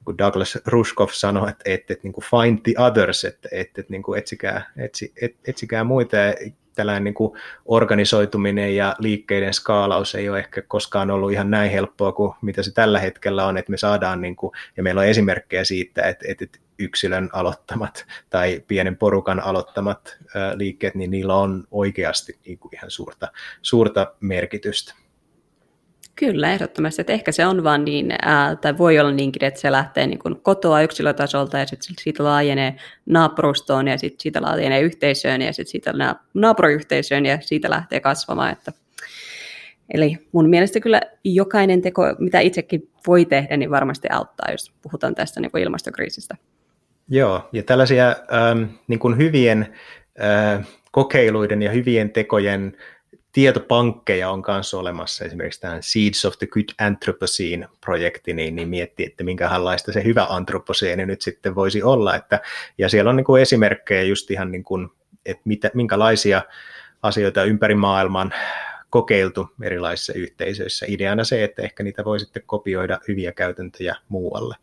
kun Douglas Rushkoff sanoi, että, että, että niin kuin find the others, että, että, että niin kuin etsikää, etsi, et, etsikää muita, ja tällainen niin kuin organisoituminen ja liikkeiden skaalaus ei ole ehkä koskaan ollut ihan näin helppoa kuin mitä se tällä hetkellä on, että me saadaan, niin kuin, ja meillä on esimerkkejä siitä, että, että yksilön aloittamat tai pienen porukan aloittamat liikkeet, niin niillä on oikeasti niin kuin ihan suurta, suurta merkitystä. Kyllä, ehdottomasti. Että ehkä se on vaan niin, ää, tai voi olla niinkin, että se lähtee niin kuin kotoa yksilötasolta ja sitten siitä laajenee naapurustoon ja sitten siitä laajenee yhteisöön ja sitten siitä naapuriyhteisöön ja siitä lähtee kasvamaan. Että Eli mun mielestä kyllä jokainen teko, mitä itsekin voi tehdä, niin varmasti auttaa, jos puhutaan tästä niin kuin ilmastokriisistä. Joo, ja tällaisia ähm, niin kuin hyvien äh, kokeiluiden ja hyvien tekojen tietopankkeja on myös olemassa, esimerkiksi tämä Seeds of the Good Anthropocene-projekti, niin, niin miettii, että minkälaista se hyvä antroposeeni nyt sitten voisi olla, että, ja siellä on niin kuin esimerkkejä just ihan niin kuin, että mitä, minkälaisia asioita ympäri maailman kokeiltu erilaisissa yhteisöissä. Ideana se, että ehkä niitä voi sitten kopioida hyviä käytäntöjä muualle.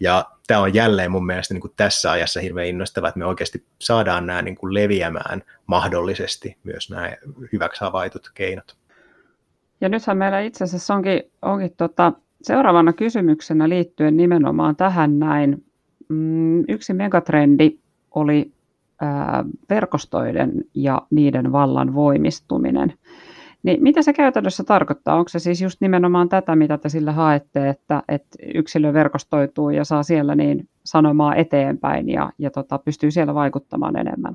Ja tämä on jälleen mun mielestä niin kuin tässä ajassa hirveän innostavaa, että me oikeasti saadaan nämä niin kuin leviämään mahdollisesti myös nämä hyväksi havaitut keinot. Ja nythän meillä itse asiassa onkin, onkin tota, seuraavana kysymyksenä liittyen nimenomaan tähän näin. Mm, yksi megatrendi oli verkostoiden ja niiden vallan voimistuminen. Niin mitä se käytännössä tarkoittaa? Onko se siis just nimenomaan tätä, mitä te sillä haette, että, että yksilö verkostoituu ja saa siellä niin sanomaa eteenpäin ja, ja tota, pystyy siellä vaikuttamaan enemmän?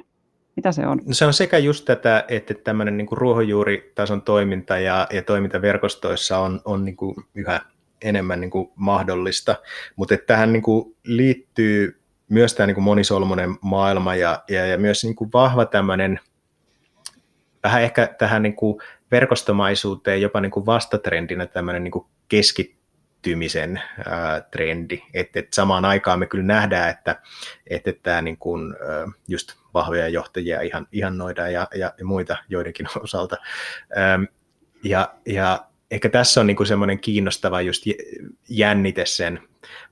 Mitä se on? No se on sekä just tätä, että tämmöinen niin ruohonjuuritason toiminta ja, ja toiminta verkostoissa on, on niin kuin yhä enemmän niin kuin mahdollista, mutta että tähän niin kuin liittyy myös tämä niin kuin monisolmuinen maailma ja, ja, ja myös niin kuin vahva tämmöinen, vähän ehkä tähän niin kuin verkostomaisuuteen jopa niin kuin vastatrendinä tämmöinen niin kuin keskittymisen ää, trendi, että et samaan aikaan me kyllä nähdään, että, että tämä niin kuin, just vahvoja johtajia ihan, ihannoidaan ja, ja, ja muita joidenkin osalta. Ähm, ja, ja ehkä tässä on niin kuin semmoinen kiinnostava just jännite sen,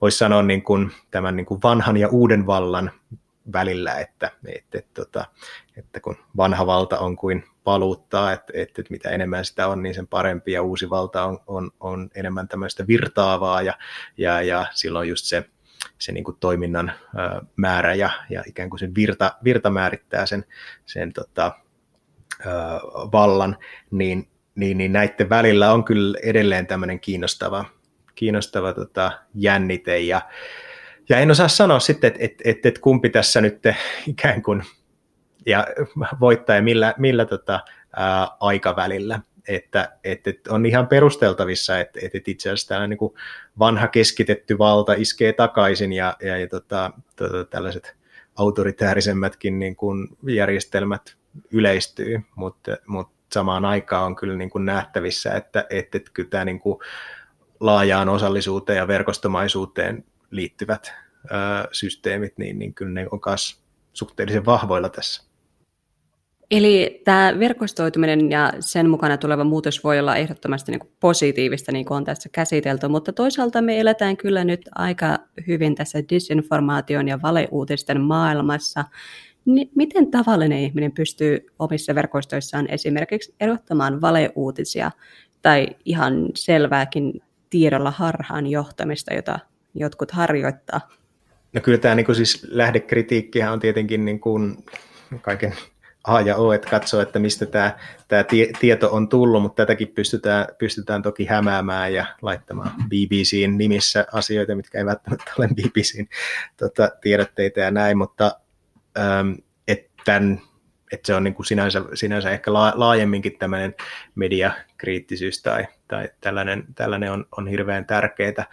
voisi sanoa niin kuin tämän niin kuin vanhan ja uuden vallan välillä, että, että, että, tota, että kun vanha valta on kuin valuuttaa, että, että, että mitä enemmän sitä on, niin sen parempi, ja uusi valta on, on, on enemmän tämmöistä virtaavaa, ja, ja, ja silloin just se, se niin kuin toiminnan määrä ja, ja ikään kuin se virta, virta määrittää sen, sen tota, vallan, niin, niin, niin näiden välillä on kyllä edelleen tämmöinen kiinnostava, kiinnostava tota, jännite, ja, ja en osaa sanoa sitten, että et, et, et kumpi tässä nyt ikään kuin ja voittaa ja millä, millä tota, ää, aikavälillä. Että, että, että on ihan perusteltavissa, että, että itse asiassa tämä niin vanha keskitetty valta iskee takaisin ja, ja, ja tota, tota, tällaiset autoritäärisemmätkin niin kuin järjestelmät yleistyy, mutta, mutta samaan aikaan on kyllä niin kuin nähtävissä, että, että, että kyllä tämä niin kuin laajaan osallisuuteen ja verkostomaisuuteen liittyvät systeemit, niin, niin kyllä ne on myös suhteellisen vahvoilla tässä. Eli tämä verkostoituminen ja sen mukana tuleva muutos voi olla ehdottomasti niin positiivista, niin kuin on tässä käsitelty, mutta toisaalta me eletään kyllä nyt aika hyvin tässä disinformaation ja valeuutisten maailmassa. Niin miten tavallinen ihminen pystyy omissa verkostoissaan esimerkiksi erottamaan valeuutisia tai ihan selvääkin tiedolla harhaan johtamista, jota jotkut harjoittaa? No kyllä tämä niin kuin siis lähdekritiikkihän on tietenkin niin kuin kaiken A ja O, että katsoo, että mistä tämä, tämä tieto on tullut, mutta tätäkin pystytään, pystytään toki hämäämään ja laittamaan BBCin nimissä asioita, mitkä ei välttämättä ole BBCin tota, tiedotteita ja näin, mutta että tämän että se on niin kuin sinänsä, sinänsä ehkä laajemminkin tämmöinen mediakriittisyys tai, tai tällainen, tällainen on, on hirveän tärkeää,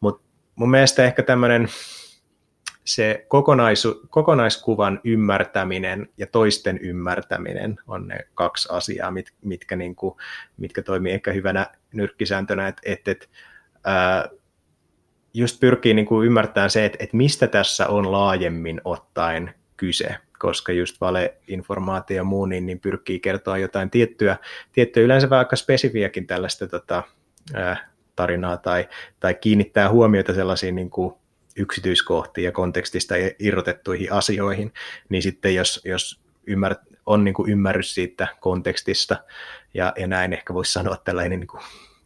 mutta mun mielestä ehkä tämmöinen se kokonaisu, kokonaiskuvan ymmärtäminen ja toisten ymmärtäminen on ne kaksi asiaa, mit, mitkä, niin kuin, mitkä toimii ehkä hyvänä nyrkkisääntönä, että et, et, just pyrkii niin kuin ymmärtämään se, että, että mistä tässä on laajemmin ottaen kyse, koska just valeinformaatio ja muu, niin, niin pyrkii kertoa jotain tiettyä, tiettyä yleensä vaikka spesifiäkin tällaista tota, ää, tarinaa tai, tai kiinnittää huomiota sellaisiin niin kuin yksityiskohtiin ja kontekstista irrotettuihin asioihin, niin sitten jos, jos ymmär, on niin kuin ymmärrys siitä kontekstista ja, ja näin ehkä voisi sanoa tällainen niin kuin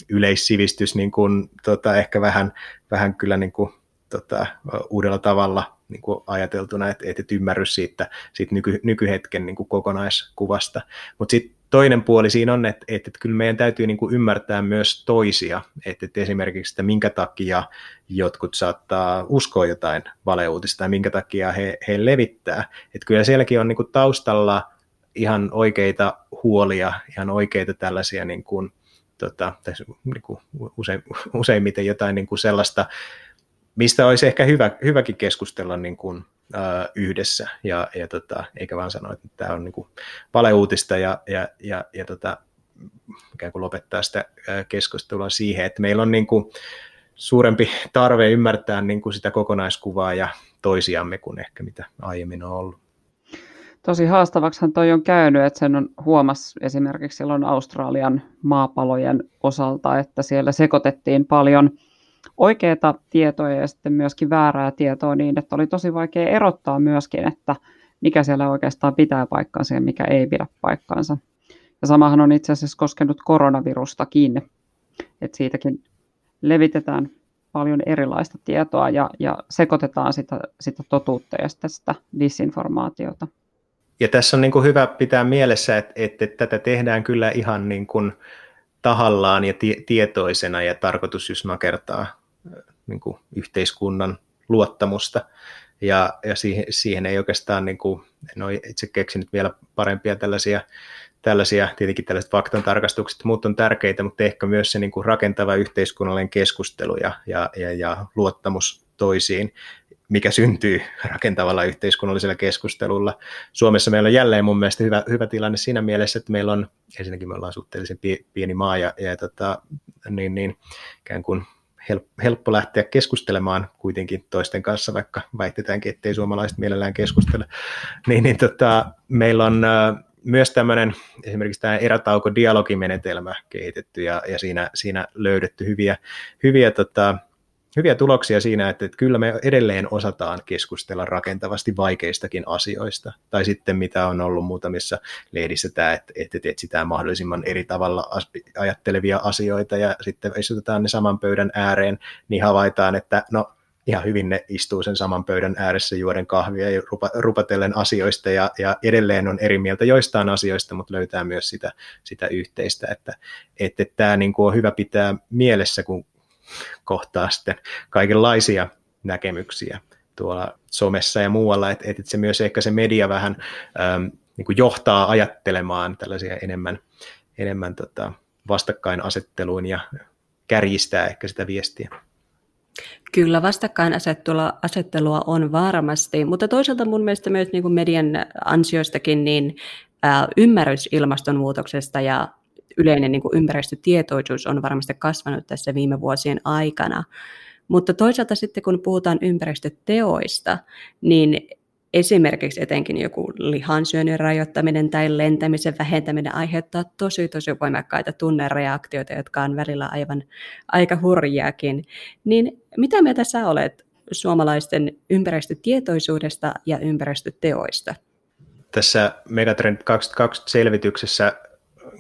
yleissivistys niin kuin, tota, ehkä vähän, vähän kyllä niin kuin, tota, uudella tavalla niin kuin ajateltuna, että, että ymmärrys siitä, siitä nyky, nykyhetken niin kuin kokonaiskuvasta. Mutta sitten toinen puoli siinä on, että, että, että kyllä meidän täytyy niin kuin ymmärtää myös toisia, että, että esimerkiksi, että minkä takia jotkut saattaa uskoa jotain valeuutista tai minkä takia he, he levittää. Että kyllä sielläkin on niin kuin taustalla ihan oikeita huolia, ihan oikeita tällaisia niin kuin, tota, niin kuin usein, useimmiten jotain niin kuin sellaista mistä olisi ehkä hyvä, hyväkin keskustella niin kuin, äh, yhdessä, ja, ja tota, eikä vaan sanoa, että tämä on niin kuin valeuutista ja, ja, ja, ja tota, ikään kuin lopettaa sitä keskustelua siihen, että meillä on niin kuin suurempi tarve ymmärtää niin kuin sitä kokonaiskuvaa ja toisiamme kuin ehkä mitä aiemmin on ollut. Tosi haastavaksihan toi on käynyt, että sen on huomas esimerkiksi silloin Australian maapalojen osalta, että siellä sekoitettiin paljon – oikeaa tietoa ja sitten myöskin väärää tietoa niin, että oli tosi vaikea erottaa myöskin, että mikä siellä oikeastaan pitää paikkansa ja mikä ei pidä paikkaansa. Ja samahan on itse asiassa koskenut koronavirustakin, että siitäkin levitetään paljon erilaista tietoa ja, ja sekoitetaan sitä, sitä totuutta ja sitä, sitä disinformaatiota. Ja tässä on niin kuin hyvä pitää mielessä, että, että, että tätä tehdään kyllä ihan niin kuin tahallaan ja tietoisena ja tarkoitus just nakertaa niin kuin yhteiskunnan luottamusta. Ja, ja siihen, siihen ei oikeastaan, niin kuin, en ole itse keksinyt vielä parempia tällaisia, tällaisia tietenkin tällaiset faktantarkastukset, muut on tärkeitä, mutta ehkä myös se niin kuin rakentava yhteiskunnallinen keskustelu ja, ja, ja, ja luottamus toisiin, mikä syntyy rakentavalla yhteiskunnallisella keskustelulla. Suomessa meillä on jälleen mun mielestä hyvä, hyvä tilanne siinä mielessä, että meillä on, ensinnäkin me ollaan suhteellisen pieni maa ja, ja tota, niin, niin, ikään kuin helppo lähteä keskustelemaan kuitenkin toisten kanssa, vaikka väitetäänkin, ettei suomalaiset mielellään keskustele. Niin, niin tota, meillä on myös tämmöinen esimerkiksi tämä erätauko-dialogimenetelmä kehitetty ja, ja siinä, siinä löydetty hyviä, hyviä tota, hyviä tuloksia siinä, että, että kyllä me edelleen osataan keskustella rakentavasti vaikeistakin asioista. Tai sitten mitä on ollut muutamissa lehdissä tämä, että, että etsitään mahdollisimman eri tavalla ajattelevia asioita ja sitten istutetaan ne saman pöydän ääreen, niin havaitaan, että no ihan hyvin ne istuu sen saman pöydän ääressä juoden kahvia ja rupa, rupatellen asioista ja, ja edelleen on eri mieltä joistain asioista, mutta löytää myös sitä, sitä yhteistä, että, että, tämä niin kuin on hyvä pitää mielessä, kun kohtaa sitten kaikenlaisia näkemyksiä tuolla somessa ja muualla, että, että se myös ehkä se media vähän äm, niin kuin johtaa ajattelemaan tällaisia enemmän, enemmän tota, vastakkainasetteluun ja kärjistää ehkä sitä viestiä. Kyllä, vastakkainasettelua asettelua on varmasti, mutta toisaalta mun mielestä myös niin kuin median ansioistakin niin ää, ymmärrys ilmastonmuutoksesta ja yleinen niin kuin ympäristötietoisuus on varmasti kasvanut tässä viime vuosien aikana. Mutta toisaalta sitten kun puhutaan ympäristöteoista, niin esimerkiksi etenkin joku lihansyönnin rajoittaminen tai lentämisen vähentäminen aiheuttaa tosi tosi voimakkaita tunnereaktioita, jotka on välillä aivan aika hurjiakin. Niin mitä mieltä sä olet suomalaisten ympäristötietoisuudesta ja ympäristöteoista? Tässä Megatrend 2020 selvityksessä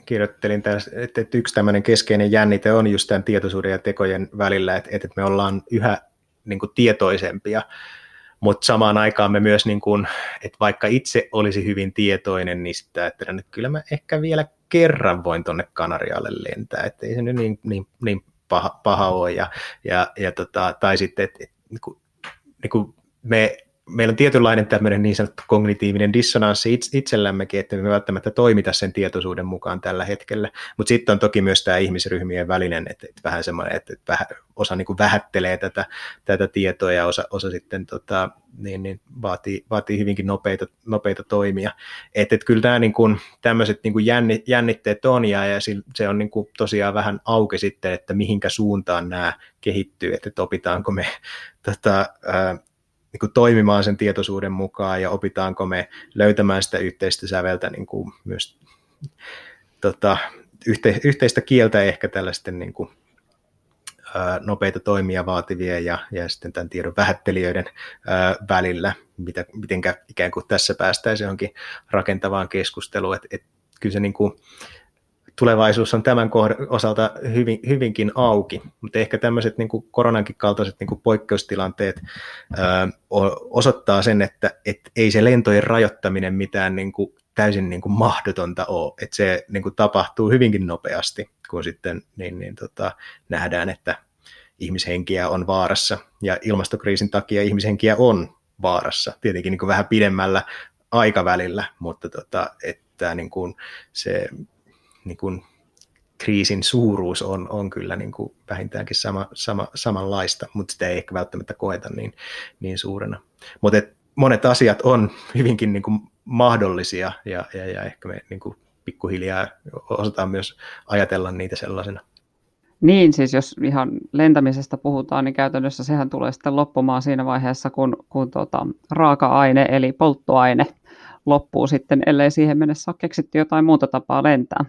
kirjoittelin, tässä, että yksi tämmöinen keskeinen jännite on just tämän tietoisuuden ja tekojen välillä, että, että me ollaan yhä niin kuin tietoisempia. Mutta samaan aikaan me myös, niin kun, että vaikka itse olisi hyvin tietoinen niistä, että nyt kyllä mä ehkä vielä kerran voin tuonne Kanarialle lentää, että ei se nyt niin, niin, niin paha, paha ole, ja, ja, ja tota, tai sitten, että et, niin kuin, niin kuin me meillä on tietynlainen tämmöinen niin sanottu kognitiivinen dissonanssi itsellämmekin, että me välttämättä toimita sen tietoisuuden mukaan tällä hetkellä, mutta sitten on toki myös tämä ihmisryhmien välinen, että, että vähän semmoinen, että, että vähän, osa niin kuin vähättelee tätä, tätä tietoa ja osa, osa sitten tota, niin, niin vaatii, vaatii hyvinkin nopeita, nopeita toimia. Että, että kyllä tämä niin kuin, tämmöiset niin kuin jännitteet on ja, ja se on niin kuin tosiaan vähän auki sitten, että mihinkä suuntaan nämä kehittyy, että, että opitaanko me tota, niin kuin toimimaan sen tietoisuuden mukaan ja opitaanko me löytämään sitä yhteistä säveltä niin kuin myös tota, yhte, yhteistä kieltä ehkä tällaisten niin kuin, ää, nopeita toimia vaativia ja, ja sitten tämän tiedon vähättelijöiden ää, välillä, mitä, mitenkä ikään kuin tässä päästäisiin johonkin rakentavaan keskusteluun, että et, kyllä se niin kuin, tulevaisuus on tämän osalta hyvin, hyvinkin auki, mutta ehkä tämmöiset niin kuin koronankin kaltaiset niin kuin poikkeustilanteet ö, osoittaa sen, että et ei se lentojen rajoittaminen mitään niin kuin täysin niin kuin mahdotonta ole, että se niin kuin tapahtuu hyvinkin nopeasti, kun sitten niin, niin, tota, nähdään, että ihmishenkiä on vaarassa. Ja ilmastokriisin takia ihmishenkiä on vaarassa, tietenkin niin kuin vähän pidemmällä aikavälillä, mutta tota, että niin kuin se niin kuin kriisin suuruus on, on kyllä niin kuin vähintäänkin sama, sama, samanlaista, mutta sitä ei ehkä välttämättä koeta niin, niin suurena. Mutta monet asiat on hyvinkin niin kuin mahdollisia ja, ja, ja ehkä me niin kuin pikkuhiljaa osataan myös ajatella niitä sellaisena. Niin, siis jos ihan lentämisestä puhutaan, niin käytännössä sehän tulee sitten loppumaan siinä vaiheessa, kun, kun tuota, raaka-aine eli polttoaine loppuu sitten, ellei siihen mennessä ole keksitty jotain muuta tapaa lentää.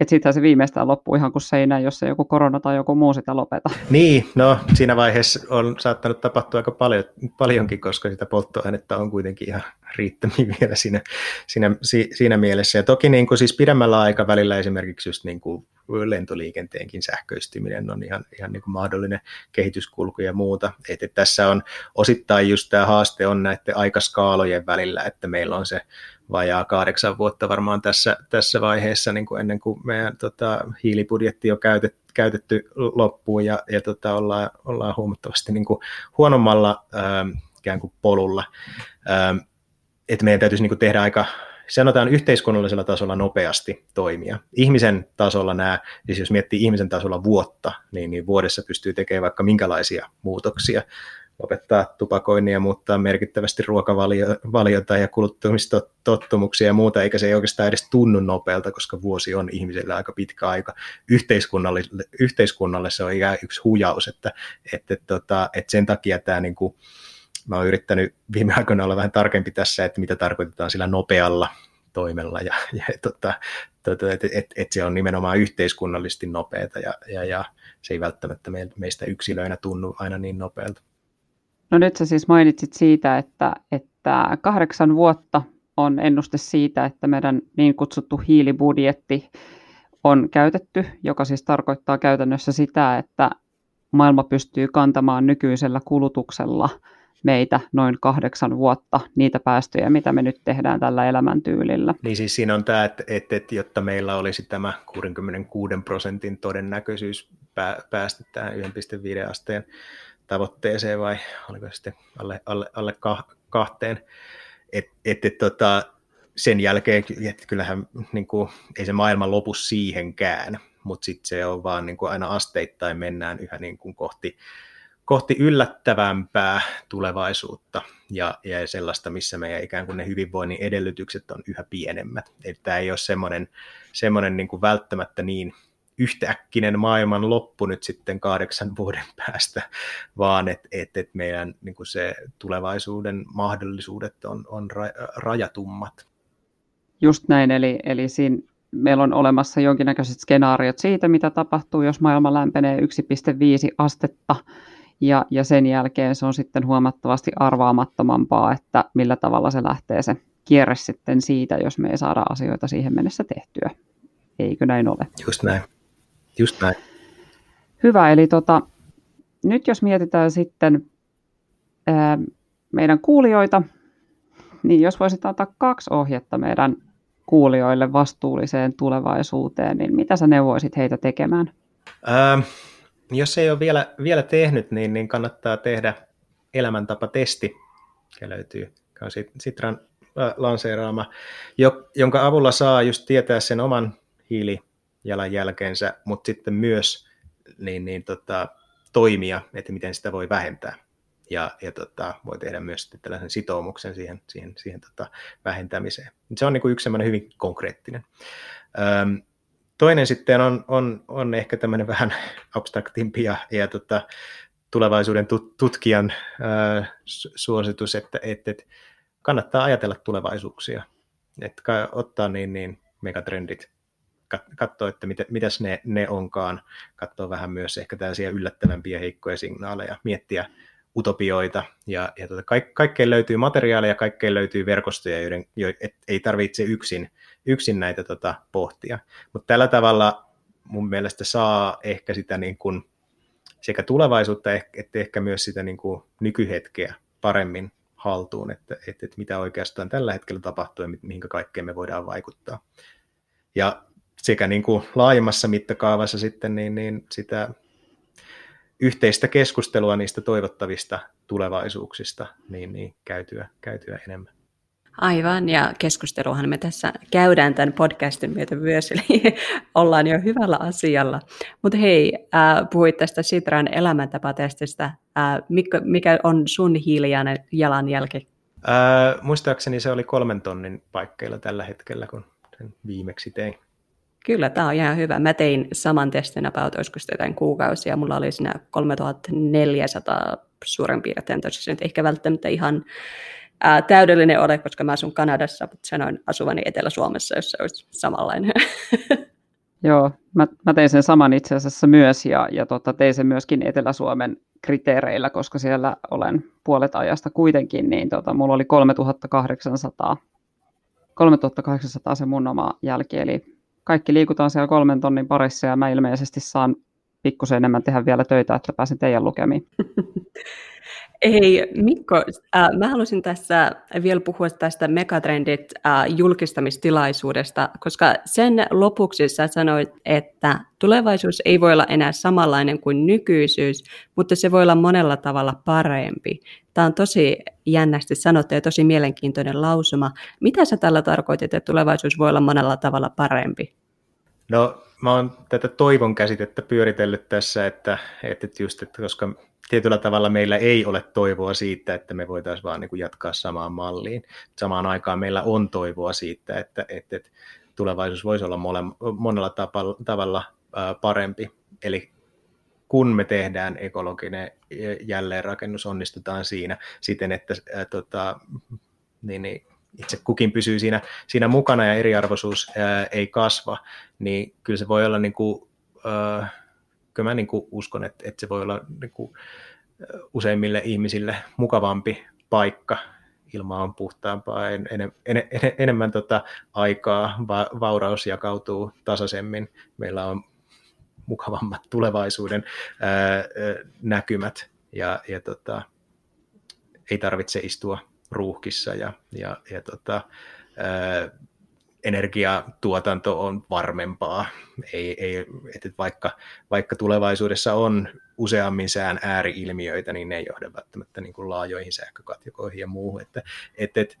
Että sittenhän se viimeistään loppuu ihan kuin seinään, jos se joku korona tai joku muu sitä lopeta. Niin, no siinä vaiheessa on saattanut tapahtua aika paljon, paljonkin, koska sitä polttoainetta on kuitenkin ihan riittämiin vielä siinä, siinä, siinä mielessä. Ja toki niin kuin siis pidemmällä aikavälillä esimerkiksi just niin kuin lentoliikenteenkin sähköistyminen on ihan, ihan niin kuin mahdollinen kehityskulku ja muuta. Et, tässä on osittain just tämä haaste on näiden aikaskaalojen välillä, että meillä on se vajaa kahdeksan vuotta varmaan tässä, tässä vaiheessa niin kuin ennen kuin meidän tota, hiilibudjetti on käytetty, käytetty loppuun ja, ja tota, ollaan, ollaan huomattavasti niin kuin huonommalla ähm, ikään kuin polulla. Ähm, että meidän täytyisi niin kuin tehdä aika, sanotaan yhteiskunnallisella tasolla nopeasti toimia. Ihmisen tasolla nämä, siis jos miettii ihmisen tasolla vuotta, niin, niin vuodessa pystyy tekemään vaikka minkälaisia muutoksia lopettaa tupakoinnin ja muuttaa merkittävästi ruokavaliota ja kuluttamistottumuksia ja muuta, eikä se ei oikeastaan edes tunnu nopealta, koska vuosi on ihmiselle aika pitkä aika. Yhteiskunnalle, yhteiskunnalle se on ikään yksi hujaus, että, että, että, tota, että sen takia tämä niin kuin, mä oon yrittänyt viime aikoina olla vähän tarkempi tässä, että mitä tarkoitetaan sillä nopealla toimella ja, ja tota, tota, että et, et se on nimenomaan yhteiskunnallisesti nopeata ja, ja, ja se ei välttämättä meistä yksilöinä tunnu aina niin nopealta. No nyt sä siis mainitsit siitä, että, että kahdeksan vuotta on ennuste siitä, että meidän niin kutsuttu hiilibudjetti on käytetty, joka siis tarkoittaa käytännössä sitä, että maailma pystyy kantamaan nykyisellä kulutuksella meitä noin kahdeksan vuotta niitä päästöjä, mitä me nyt tehdään tällä elämäntyylillä. Niin siis siinä on tämä, että, että, että jotta meillä olisi tämä 66 prosentin todennäköisyys päästä tähän 1,5 asteen tavoitteeseen vai oliko sitten alle, alle, alle kahteen. Et, et, et, tota, sen jälkeen, että kyllähän niin kuin, ei se maailma lopu siihenkään, mutta sitten se on vaan niin kuin aina asteittain mennään yhä niin kuin kohti, kohti yllättävämpää tulevaisuutta ja, ja sellaista, missä meidän ikään kuin ne hyvinvoinnin edellytykset on yhä pienemmät. Tämä ei ole semmoinen, semmoinen niin kuin välttämättä niin yhtäkkinen maailman loppu nyt sitten kahdeksan vuoden päästä, vaan että et, et meidän niin kuin se tulevaisuuden mahdollisuudet on, on rajatummat. Just näin, eli, eli siinä meillä on olemassa jonkinnäköiset skenaariot siitä, mitä tapahtuu, jos maailma lämpenee 1,5 astetta, ja, ja sen jälkeen se on sitten huomattavasti arvaamattomampaa, että millä tavalla se lähtee se kierre sitten siitä, jos me ei saada asioita siihen mennessä tehtyä. Eikö näin ole? Just näin. Just näin. Hyvä, eli tota, nyt jos mietitään sitten, ää, meidän kuulijoita, niin jos voisit antaa kaksi ohjetta meidän kuulijoille vastuulliseen tulevaisuuteen, niin mitä sä neuvoisit heitä tekemään? Ähm, jos ei ole vielä, vielä tehnyt, niin, niin kannattaa tehdä elämäntapatesti, joka löytyy Sitran lanseeraama, jonka avulla saa just tietää sen oman hiilijalanjälkeensä, mutta sitten myös niin, niin, tota, toimia, että miten sitä voi vähentää. Ja, ja tota, voi tehdä myös tällaisen sitoumuksen siihen, siihen, siihen tota, vähentämiseen. Se on niin yksi hyvin konkreettinen. Öm, toinen sitten on, on, on ehkä tämmöinen vähän abstraktimpi ja, ja tota, tulevaisuuden tutkijan ää, suositus, että, että, että kannattaa ajatella tulevaisuuksia, että ottaa niin, niin megatrendit, katsoa, että mitä, mitäs ne, ne onkaan, katsoa vähän myös ehkä tällaisia yllättävämpiä heikkoja signaaleja, miettiä utopioita, ja, ja tota, kaik, kaikkeen löytyy materiaalia, kaikkeen löytyy verkostoja, joiden jo, et, ei tarvitse yksin, yksin näitä tota, pohtia. Mutta tällä tavalla mun mielestä saa ehkä sitä niin kuin, sekä tulevaisuutta että ehkä myös sitä niin kuin nykyhetkeä paremmin haltuun, että, että, että mitä oikeastaan tällä hetkellä tapahtuu ja mihinkä kaikkeen me voidaan vaikuttaa. Ja sekä niin kuin laajemmassa mittakaavassa sitten niin, niin sitä yhteistä keskustelua niistä toivottavista tulevaisuuksista niin, niin käytyä, käytyä enemmän. Aivan, ja keskusteluhan me tässä käydään tämän podcastin myötä myös, eli ollaan jo hyvällä asialla. Mutta hei, äh, puhuit tästä Sitran elämäntapatestistä. Äh, mikä, mikä on sun hiilijalanjälki? Äh, muistaakseni se oli kolmen tonnin paikkeilla tällä hetkellä, kun sen viimeksi tein. Kyllä, tämä on ihan hyvä. Mä tein saman testin about, olisiko jotain kuukausia. Mulla oli siinä 3400 suurin piirtein, tosiaan nyt ehkä välttämättä ihan ää, täydellinen ole, koska mä asun Kanadassa, mutta sanoin asuvani Etelä-Suomessa, jos se olisi samanlainen. Joo, mä, mä tein sen saman itse asiassa myös ja, ja tota, tein sen myöskin Etelä-Suomen kriteereillä, koska siellä olen puolet ajasta kuitenkin, niin tota, mulla oli 3800, 3800 se mun oma jälki, eli kaikki liikutaan siellä kolmen tonnin parissa ja mä ilmeisesti saan pikkusen enemmän tehdä vielä töitä, että pääsen teidän lukemiin. Hei Mikko, äh, mä haluaisin tässä vielä puhua tästä Megatrendit äh, julkistamistilaisuudesta, koska sen lopuksi sä sanoit, että tulevaisuus ei voi olla enää samanlainen kuin nykyisyys, mutta se voi olla monella tavalla parempi. Tämä on tosi jännästi sanottu ja tosi mielenkiintoinen lausuma. Mitä sä tällä tarkoitit, että tulevaisuus voi olla monella tavalla parempi? No, mä oon tätä toivon käsitettä pyöritellyt tässä, että, että just, että koska tietyllä tavalla meillä ei ole toivoa siitä, että me voitaisiin vaan niin kuin jatkaa samaan malliin. Samaan aikaan meillä on toivoa siitä, että, että, että tulevaisuus voisi olla mole, monella tapalla, tavalla parempi. Eli kun me tehdään ekologinen jälleenrakennus, onnistutaan siinä siten, että ää, tota, niin, niin, itse kukin pysyy siinä, siinä mukana ja eriarvoisuus ää, ei kasva, niin kyllä se voi olla niin kuin, ää, kyllä mä niin kuin uskon, että, että se voi olla niin kuin useimmille ihmisille mukavampi paikka. Ilma on puhtaampaa, en, en, en, en, enemmän tota aikaa, va, vauraus jakautuu tasaisemmin. Meillä on mukavammat tulevaisuuden ää, näkymät ja, ja tota, ei tarvitse istua ruuhkissa ja, ja, ja tota, ää, energiatuotanto on varmempaa. Ei, ei, että vaikka, vaikka tulevaisuudessa on useammin sään ääriilmiöitä, niin ne ei johda välttämättä niin kuin laajoihin sähkökatjokoihin ja muuhun. Että, että, että,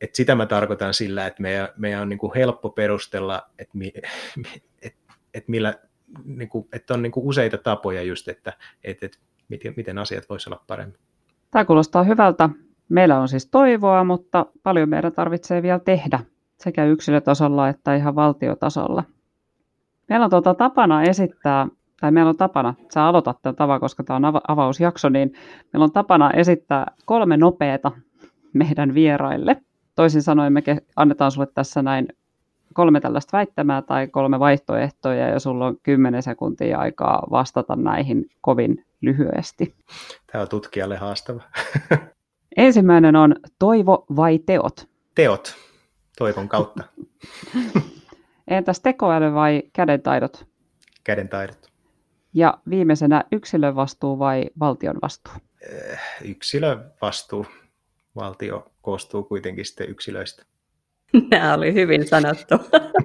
että sitä mä tarkoitan sillä, että meidän, meidän on niin kuin helppo perustella, että, mi, että, että, millä, niin kuin, että on niin kuin useita tapoja just, että, että, että miten, miten asiat voisivat olla paremmin. Tämä kuulostaa hyvältä. Meillä on siis toivoa, mutta paljon meidän tarvitsee vielä tehdä sekä yksilötasolla että ihan valtiotasolla. Meillä on tuota tapana esittää, tai meillä on tapana, sä aloitat tämän tavan, koska tämä on avausjakso, niin meillä on tapana esittää kolme nopeata meidän vieraille. Toisin sanoen me annetaan sulle tässä näin kolme tällaista väittämää tai kolme vaihtoehtoja ja sulla on kymmenen sekuntia aikaa vastata näihin kovin lyhyesti. Tämä on tutkijalle haastava. Ensimmäinen on toivo vai teot? Teot toivon kautta. Entäs tekoäly vai kädentaidot? Kädentaidot. Ja viimeisenä yksilön vastuu vai valtion vastuu? Eh, yksilön vastuu. valtio koostuu kuitenkin sitten yksilöistä. Nämä oli hyvin sanottu.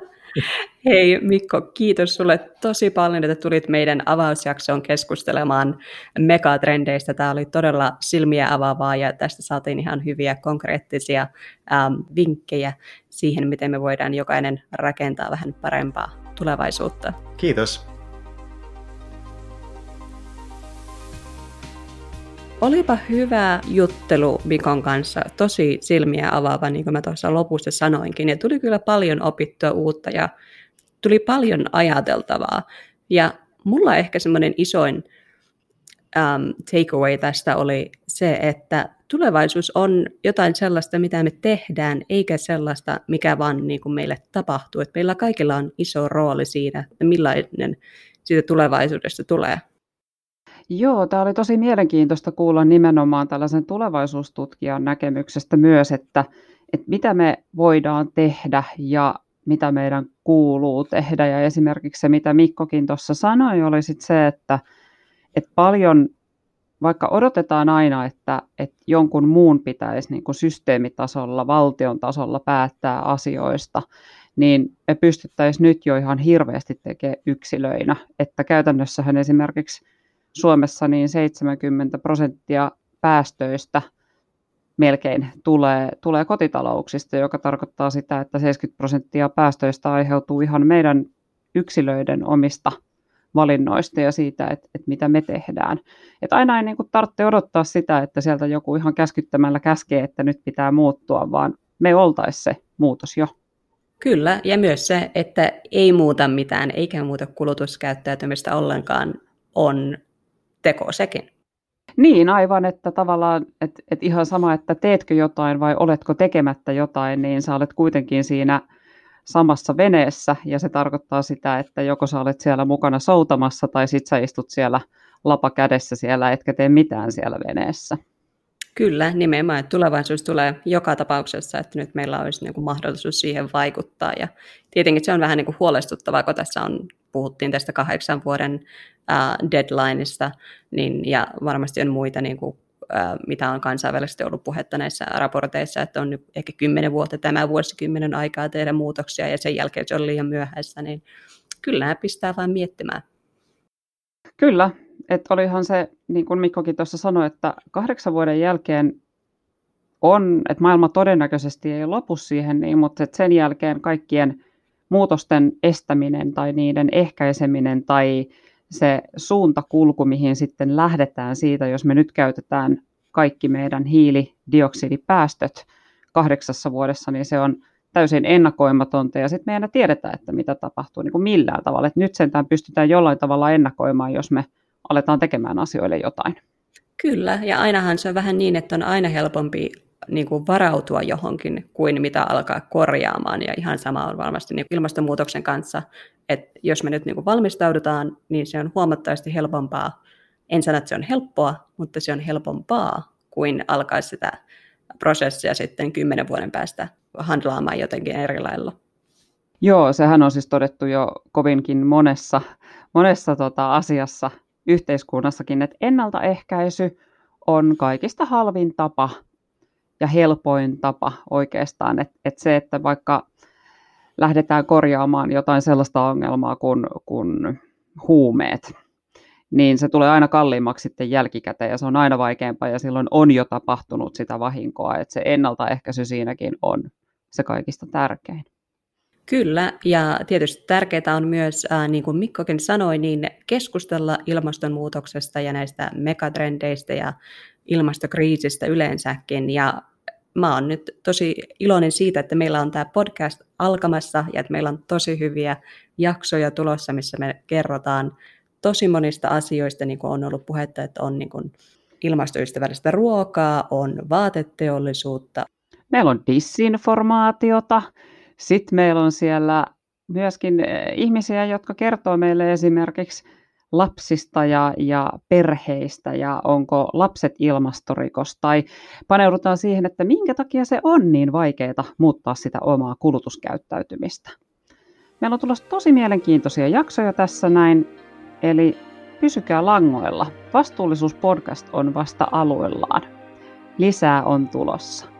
Hei Mikko, kiitos sulle tosi paljon, että tulit meidän avausjaksoon keskustelemaan megatrendeistä. Tämä oli todella silmiä avaavaa ja tästä saatiin ihan hyviä konkreettisia ähm, vinkkejä siihen, miten me voidaan jokainen rakentaa vähän parempaa tulevaisuutta. Kiitos. Olipa hyvä juttelu Mikon kanssa, tosi silmiä avaava, niin kuin mä tuossa lopussa sanoinkin, ja tuli kyllä paljon opittua uutta ja tuli paljon ajateltavaa. Ja mulla ehkä semmoinen isoin um, takeaway tästä oli se, että tulevaisuus on jotain sellaista, mitä me tehdään, eikä sellaista, mikä vaan niin kuin meille tapahtuu. Et meillä kaikilla on iso rooli siinä, että millainen siitä tulevaisuudesta tulee. Joo, tämä oli tosi mielenkiintoista kuulla nimenomaan tällaisen tulevaisuustutkijan näkemyksestä myös, että, että mitä me voidaan tehdä ja mitä meidän kuuluu tehdä. Ja esimerkiksi se, mitä Mikkokin tuossa sanoi, oli sit se, että, että paljon, vaikka odotetaan aina, että, että jonkun muun pitäisi niin kuin systeemitasolla, valtion tasolla päättää asioista, niin me pystyttäisiin nyt jo ihan hirveästi tekemään yksilöinä. Että käytännössähän esimerkiksi Suomessa niin 70 prosenttia päästöistä melkein tulee, tulee kotitalouksista, joka tarkoittaa sitä, että 70 prosenttia päästöistä aiheutuu ihan meidän yksilöiden omista valinnoista ja siitä, että, että mitä me tehdään. Että aina ei niin kuin tarvitse odottaa sitä, että sieltä joku ihan käskyttämällä käskee, että nyt pitää muuttua, vaan me oltaisiin se muutos jo. Kyllä, ja myös se, että ei muuta mitään eikä muuta kulutuskäyttäytymistä ollenkaan, on teko sekin. Niin, aivan, että tavallaan, että, että ihan sama, että teetkö jotain vai oletko tekemättä jotain, niin sä olet kuitenkin siinä samassa veneessä, ja se tarkoittaa sitä, että joko sä olet siellä mukana soutamassa, tai sit sä istut siellä lapa kädessä siellä, etkä tee mitään siellä veneessä. Kyllä, nimenomaan, että tulevaisuus tulee joka tapauksessa, että nyt meillä olisi niin kuin mahdollisuus siihen vaikuttaa. Ja tietenkin se on vähän niin kuin huolestuttavaa, kun tässä on, puhuttiin tästä kahdeksan vuoden uh, deadlineista, niin, ja varmasti on muita, niin kuin, uh, mitä on kansainvälisesti ollut puhetta näissä raporteissa, että on nyt ehkä kymmenen vuotta tämä vuosikymmenen aikaa tehdä muutoksia, ja sen jälkeen se on liian myöhäistä, niin kyllä nämä pistää vain miettimään. Kyllä, että olihan se, niin kuin Mikkokin tuossa sanoi, että kahdeksan vuoden jälkeen on, että maailma todennäköisesti ei lopu siihen, niin, mutta sen jälkeen kaikkien muutosten estäminen tai niiden ehkäiseminen tai se suuntakulku, mihin sitten lähdetään siitä, jos me nyt käytetään kaikki meidän hiilidioksidipäästöt kahdeksassa vuodessa, niin se on täysin ennakoimatonta ja sitten meidän tiedetään, että mitä tapahtuu niin kuin millään tavalla. Et nyt sentään pystytään jollain tavalla ennakoimaan, jos me aletaan tekemään asioille jotain. Kyllä, ja ainahan se on vähän niin, että on aina helpompi niin kuin varautua johonkin kuin mitä alkaa korjaamaan. Ja ihan sama on varmasti niin ilmastonmuutoksen kanssa, että jos me nyt niin kuin valmistaudutaan, niin se on huomattavasti helpompaa. En sano, että se on helppoa, mutta se on helpompaa kuin alkaa sitä prosessia sitten kymmenen vuoden päästä handlaamaan jotenkin eri lailla. Joo, sehän on siis todettu jo kovinkin monessa, monessa tota asiassa yhteiskunnassakin, että ennaltaehkäisy on kaikista halvin tapa ja helpoin tapa oikeastaan. Että et se, että vaikka lähdetään korjaamaan jotain sellaista ongelmaa kuin, kuin huumeet, niin se tulee aina kalliimmaksi sitten jälkikäteen ja se on aina vaikeampaa ja silloin on jo tapahtunut sitä vahinkoa, että se ennaltaehkäisy siinäkin on se kaikista tärkein. Kyllä, ja tietysti tärkeää on myös, äh, niin kuin Mikkokin sanoi, niin keskustella ilmastonmuutoksesta ja näistä megatrendeistä ja ilmastokriisistä yleensäkin. Ja mä oon nyt tosi iloinen siitä, että meillä on tämä podcast alkamassa ja että meillä on tosi hyviä jaksoja tulossa, missä me kerrotaan tosi monista asioista, niin kuin on ollut puhetta, että on niin kuin ilmastoystävällistä ruokaa, on vaateteollisuutta. Meillä on disinformaatiota, sitten meillä on siellä myöskin eh, ihmisiä, jotka kertoo meille esimerkiksi lapsista ja, ja perheistä ja onko lapset ilmastorikos tai paneudutaan siihen, että minkä takia se on niin vaikeaa muuttaa sitä omaa kulutuskäyttäytymistä. Meillä on tulossa tosi mielenkiintoisia jaksoja tässä näin, eli pysykää langoilla. Vastuullisuuspodcast on vasta aluillaan. Lisää on tulossa.